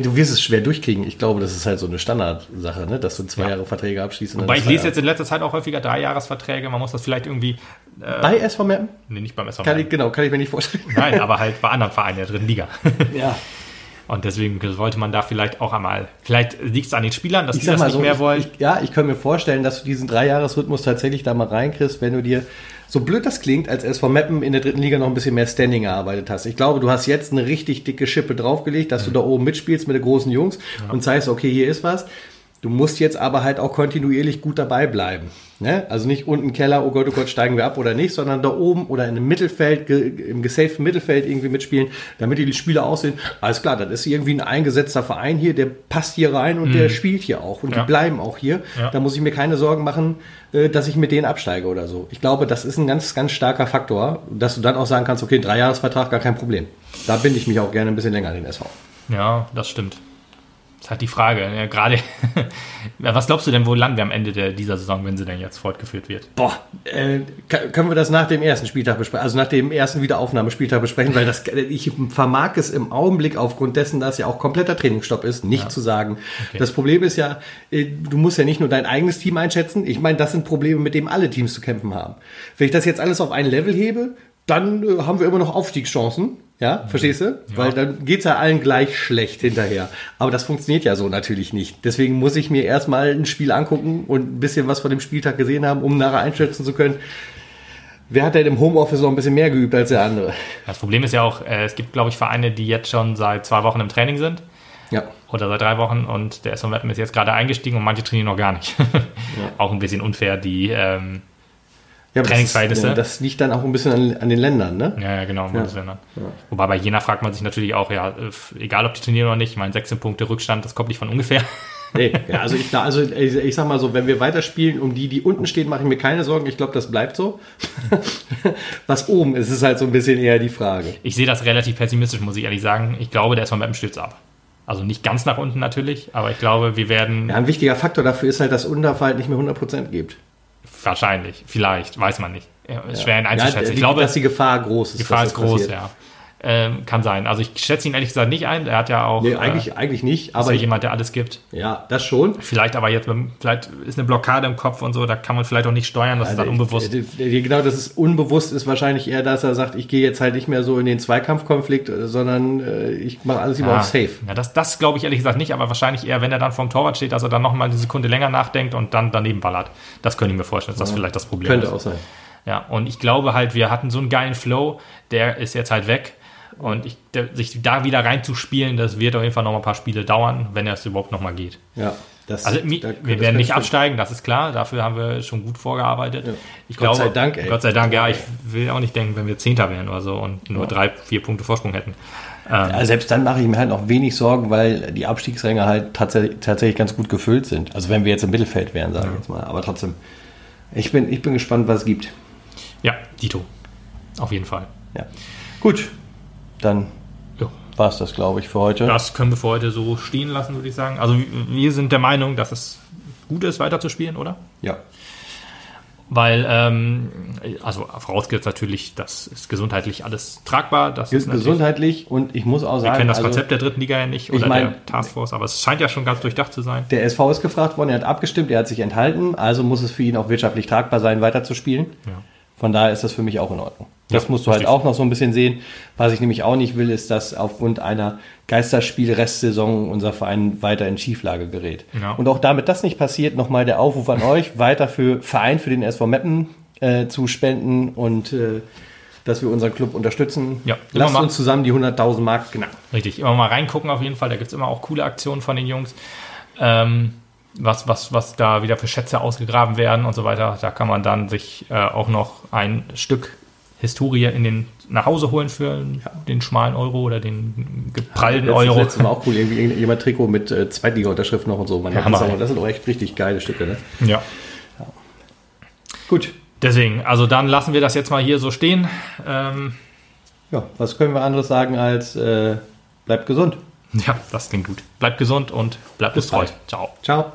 Du wirst es schwer durchkriegen. Ich glaube, das ist halt so eine Standardsache, ne? dass du zwei Jahre Verträge abschließt. Wobei ich lese jetzt in letzter Zeit auch häufiger Dreijahresverträge. Man muss das vielleicht irgendwie. Äh, Bei SV Meppen? nee, nicht beim SV. Kann ich, genau, kann ich mir nicht vorstellen. Nein, aber halt bei anderen Vereinen der dritten Liga. Ja. Und deswegen sollte man da vielleicht auch einmal. Vielleicht liegt es an den Spielern, dass Ich die das mal nicht so, mehr wollen. Ich, ja, ich kann mir vorstellen, dass du diesen Dreijahresrhythmus tatsächlich da mal reinkriegst, wenn du dir, so blöd das klingt, als SV Meppen in der dritten Liga noch ein bisschen mehr Standing erarbeitet hast. Ich glaube, du hast jetzt eine richtig dicke Schippe draufgelegt, dass du da oben mitspielst mit den großen Jungs und zeigst, okay, hier ist was. Du musst jetzt aber halt auch kontinuierlich gut dabei bleiben. Ne? Also nicht unten Keller, oh Gott, oh Gott, steigen wir ab oder nicht, sondern da oben oder in einem Mittelfeld, im gesaften Mittelfeld irgendwie mitspielen, damit die Spieler aussehen. Alles klar, das ist irgendwie ein eingesetzter Verein hier, der passt hier rein und der spielt hier auch und Ja. die bleiben auch hier. Ja. Da muss ich mir keine Sorgen machen, äh, dass ich mit denen absteige oder so. Ich glaube, das ist ein ganz, ganz starker Faktor, dass du dann auch sagen kannst, okay, Dreijahresvertrag, gar kein Problem. Da binde ich mich auch gerne ein bisschen länger an den SV. Ja, das stimmt. Das ist halt die Frage. Ja, gerade, Ja, was glaubst du denn, wo landen wir am Ende der, dieser Saison, wenn sie denn jetzt fortgeführt wird? Boah, äh, können wir das nach dem ersten Spieltag besprechen, also nach dem ersten Wiederaufnahmespieltag besprechen, weil das, ich vermag es im Augenblick aufgrund dessen, dass ja auch kompletter Trainingsstopp ist, nicht zu sagen. Das Problem ist ja, äh, du musst ja nicht nur dein eigenes Team einschätzen. Ich meine, das sind Probleme, mit denen alle Teams zu kämpfen haben. Wenn ich das jetzt alles auf ein Level hebe, dann äh, haben wir immer noch Aufstiegschancen. Ja, verstehst du? Weil dann geht's ja allen gleich schlecht hinterher. Aber das funktioniert ja so natürlich nicht. Deswegen muss ich mir erstmal ein Spiel angucken und ein bisschen was von dem Spieltag gesehen haben, um nachher einschätzen zu können, wer hat denn im Homeoffice noch ein bisschen mehr geübt als der andere. Das Problem ist ja auch, äh, es gibt, glaube ich, Vereine, die jetzt schon seit zwei Wochen im Training sind Ja. oder seit drei Wochen und der SV Meppen ist jetzt gerade eingestiegen und manche trainieren noch gar nicht. Auch ein bisschen unfair, die, ähm, ja Trainingsverhältnisse. Das, das liegt dann auch ein bisschen an, an den Ländern, ne? ja, ja genau, Bundesländern. Wobei bei Jena fragt man sich natürlich auch, ja, egal ob die trainieren oder nicht, ich meine, 16 Punkte Rückstand, das kommt nicht von ungefähr. Nee, ja, also ich, also ich, ich sag mal so, wenn wir weiterspielen, um die, die unten stehen, mache ich mir keine Sorgen. Ich glaube, das bleibt so. Was oben ist, ist halt so ein bisschen eher die Frage. Ich sehe das relativ pessimistisch, muss ich ehrlich sagen. Ich glaube, der SV Meppen stürzt ab. Also nicht ganz nach unten natürlich, aber ich glaube, wir werden Ja, ein wichtiger Faktor dafür ist halt, dass Unterfall nicht mehr 100% gibt. Wahrscheinlich, vielleicht, weiß man nicht. Ja, ist schwer ihn Ja, einzuschätzen. die, ich glaube, dass die Gefahr groß ist. die Gefahr ist groß, passiert. ja. Ähm, kann sein. Also ich schätze ihn ehrlich gesagt nicht ein. Er hat ja auch Nee, äh, eigentlich, eigentlich nicht, ist aber ja ich, jemand, der alles gibt. ja, das schon. Vielleicht aber jetzt, vielleicht ist eine Blockade im Kopf und so, da kann man vielleicht auch nicht steuern, das ist dann unbewusst. Äh, äh, Genau, das ist unbewusst ist wahrscheinlich eher, dass er sagt, ich gehe jetzt halt nicht mehr so in den Zweikampfkonflikt, äh, sondern äh, ich mache alles lieber auf Safe. Ja, das, das glaube ich ehrlich gesagt nicht, aber wahrscheinlich eher, wenn er dann vorm Torwart steht, dass er dann nochmal eine Sekunde länger nachdenkt und dann daneben ballert. Das könnte ich mir vorstellen, dass das vielleicht das Problem Könnte ist. auch sein. Ja, und ich glaube halt, wir hatten so einen geilen Flow, der ist jetzt halt weg. Und ich, sich da wieder reinzuspielen, das wird auf jeden Fall noch mal ein paar Spiele dauern, wenn es überhaupt noch mal geht. Ja, das, Also mi- da- wir werden nicht absteigen, das ist klar. Dafür haben wir schon gut vorgearbeitet. Ich Gott glaube, sei Dank, ey. Gott sei Dank, ja. Ich will auch nicht denken, wenn wir Zehnter wären oder so und nur drei, vier Punkte Vorsprung hätten. Ja, selbst dann mache ich mir halt noch wenig Sorgen, weil die Abstiegsränge halt tatsächlich, tatsächlich ganz gut gefüllt sind. Also wenn wir jetzt im Mittelfeld wären, sage ich jetzt mal. Aber trotzdem, ich bin, ich bin gespannt, was es gibt. Ja, Dito. Auf jeden Fall. Ja. Gut, dann Ja. war es das, glaube ich, für heute. Das können wir für heute so stehen lassen, würde ich sagen. Also wir sind der Meinung, dass es gut ist, weiterzuspielen, oder? Ja. Weil, ähm, also vorausgesetzt natürlich, das ist gesundheitlich alles tragbar. Das ist natürlich, Gesundheitlich und ich muss auch wir sagen, kennen das also, Konzept der dritten Liga ja nicht oder mein- der Taskforce, aber es scheint ja schon ganz durchdacht zu sein. der SV ist gefragt worden, er hat abgestimmt, er hat sich enthalten, also muss es für ihn auch wirtschaftlich tragbar sein, weiterzuspielen. Ja. Von daher ist das für mich auch in Ordnung. Das Ja, musst du halt richtig. auch noch so ein bisschen sehen. Was ich nämlich auch nicht will, ist, dass aufgrund einer Geisterspiel-Restsaison unser Verein weiter in Schieflage gerät. Ja. Und auch damit das nicht passiert, nochmal der Aufruf an euch, weiter für Verein für den SV Meppen äh, zu spenden und äh, dass wir unseren Club unterstützen. Ja, Lasst uns zusammen die 100.000 Mark knacken. Richtig, immer mal reingucken auf jeden Fall. Da gibt es immer auch coole Aktionen von den Jungs. Ähm, was, was, was da wieder für Schätze ausgegraben werden und so weiter. Da kann man dann sich äh, auch noch ein Stück Historie in den, nach Hause holen für den schmalen Euro oder den geprallten Letztes, Euro. letztes Mal auch cool, irgendwie irgendjemand Trikot mit äh, Zweitliga-Unterschrift noch und so. Man Ja, das, das sind auch echt richtig geile Stücke. Ne? Ja. Gut. Deswegen, also dann lassen wir das jetzt mal hier so stehen. Ähm, Ja, was können wir anderes sagen als äh, bleibt gesund. ja, das klingt gut. Bleibt gesund und bleibt uns treu. Ciao. Ciao.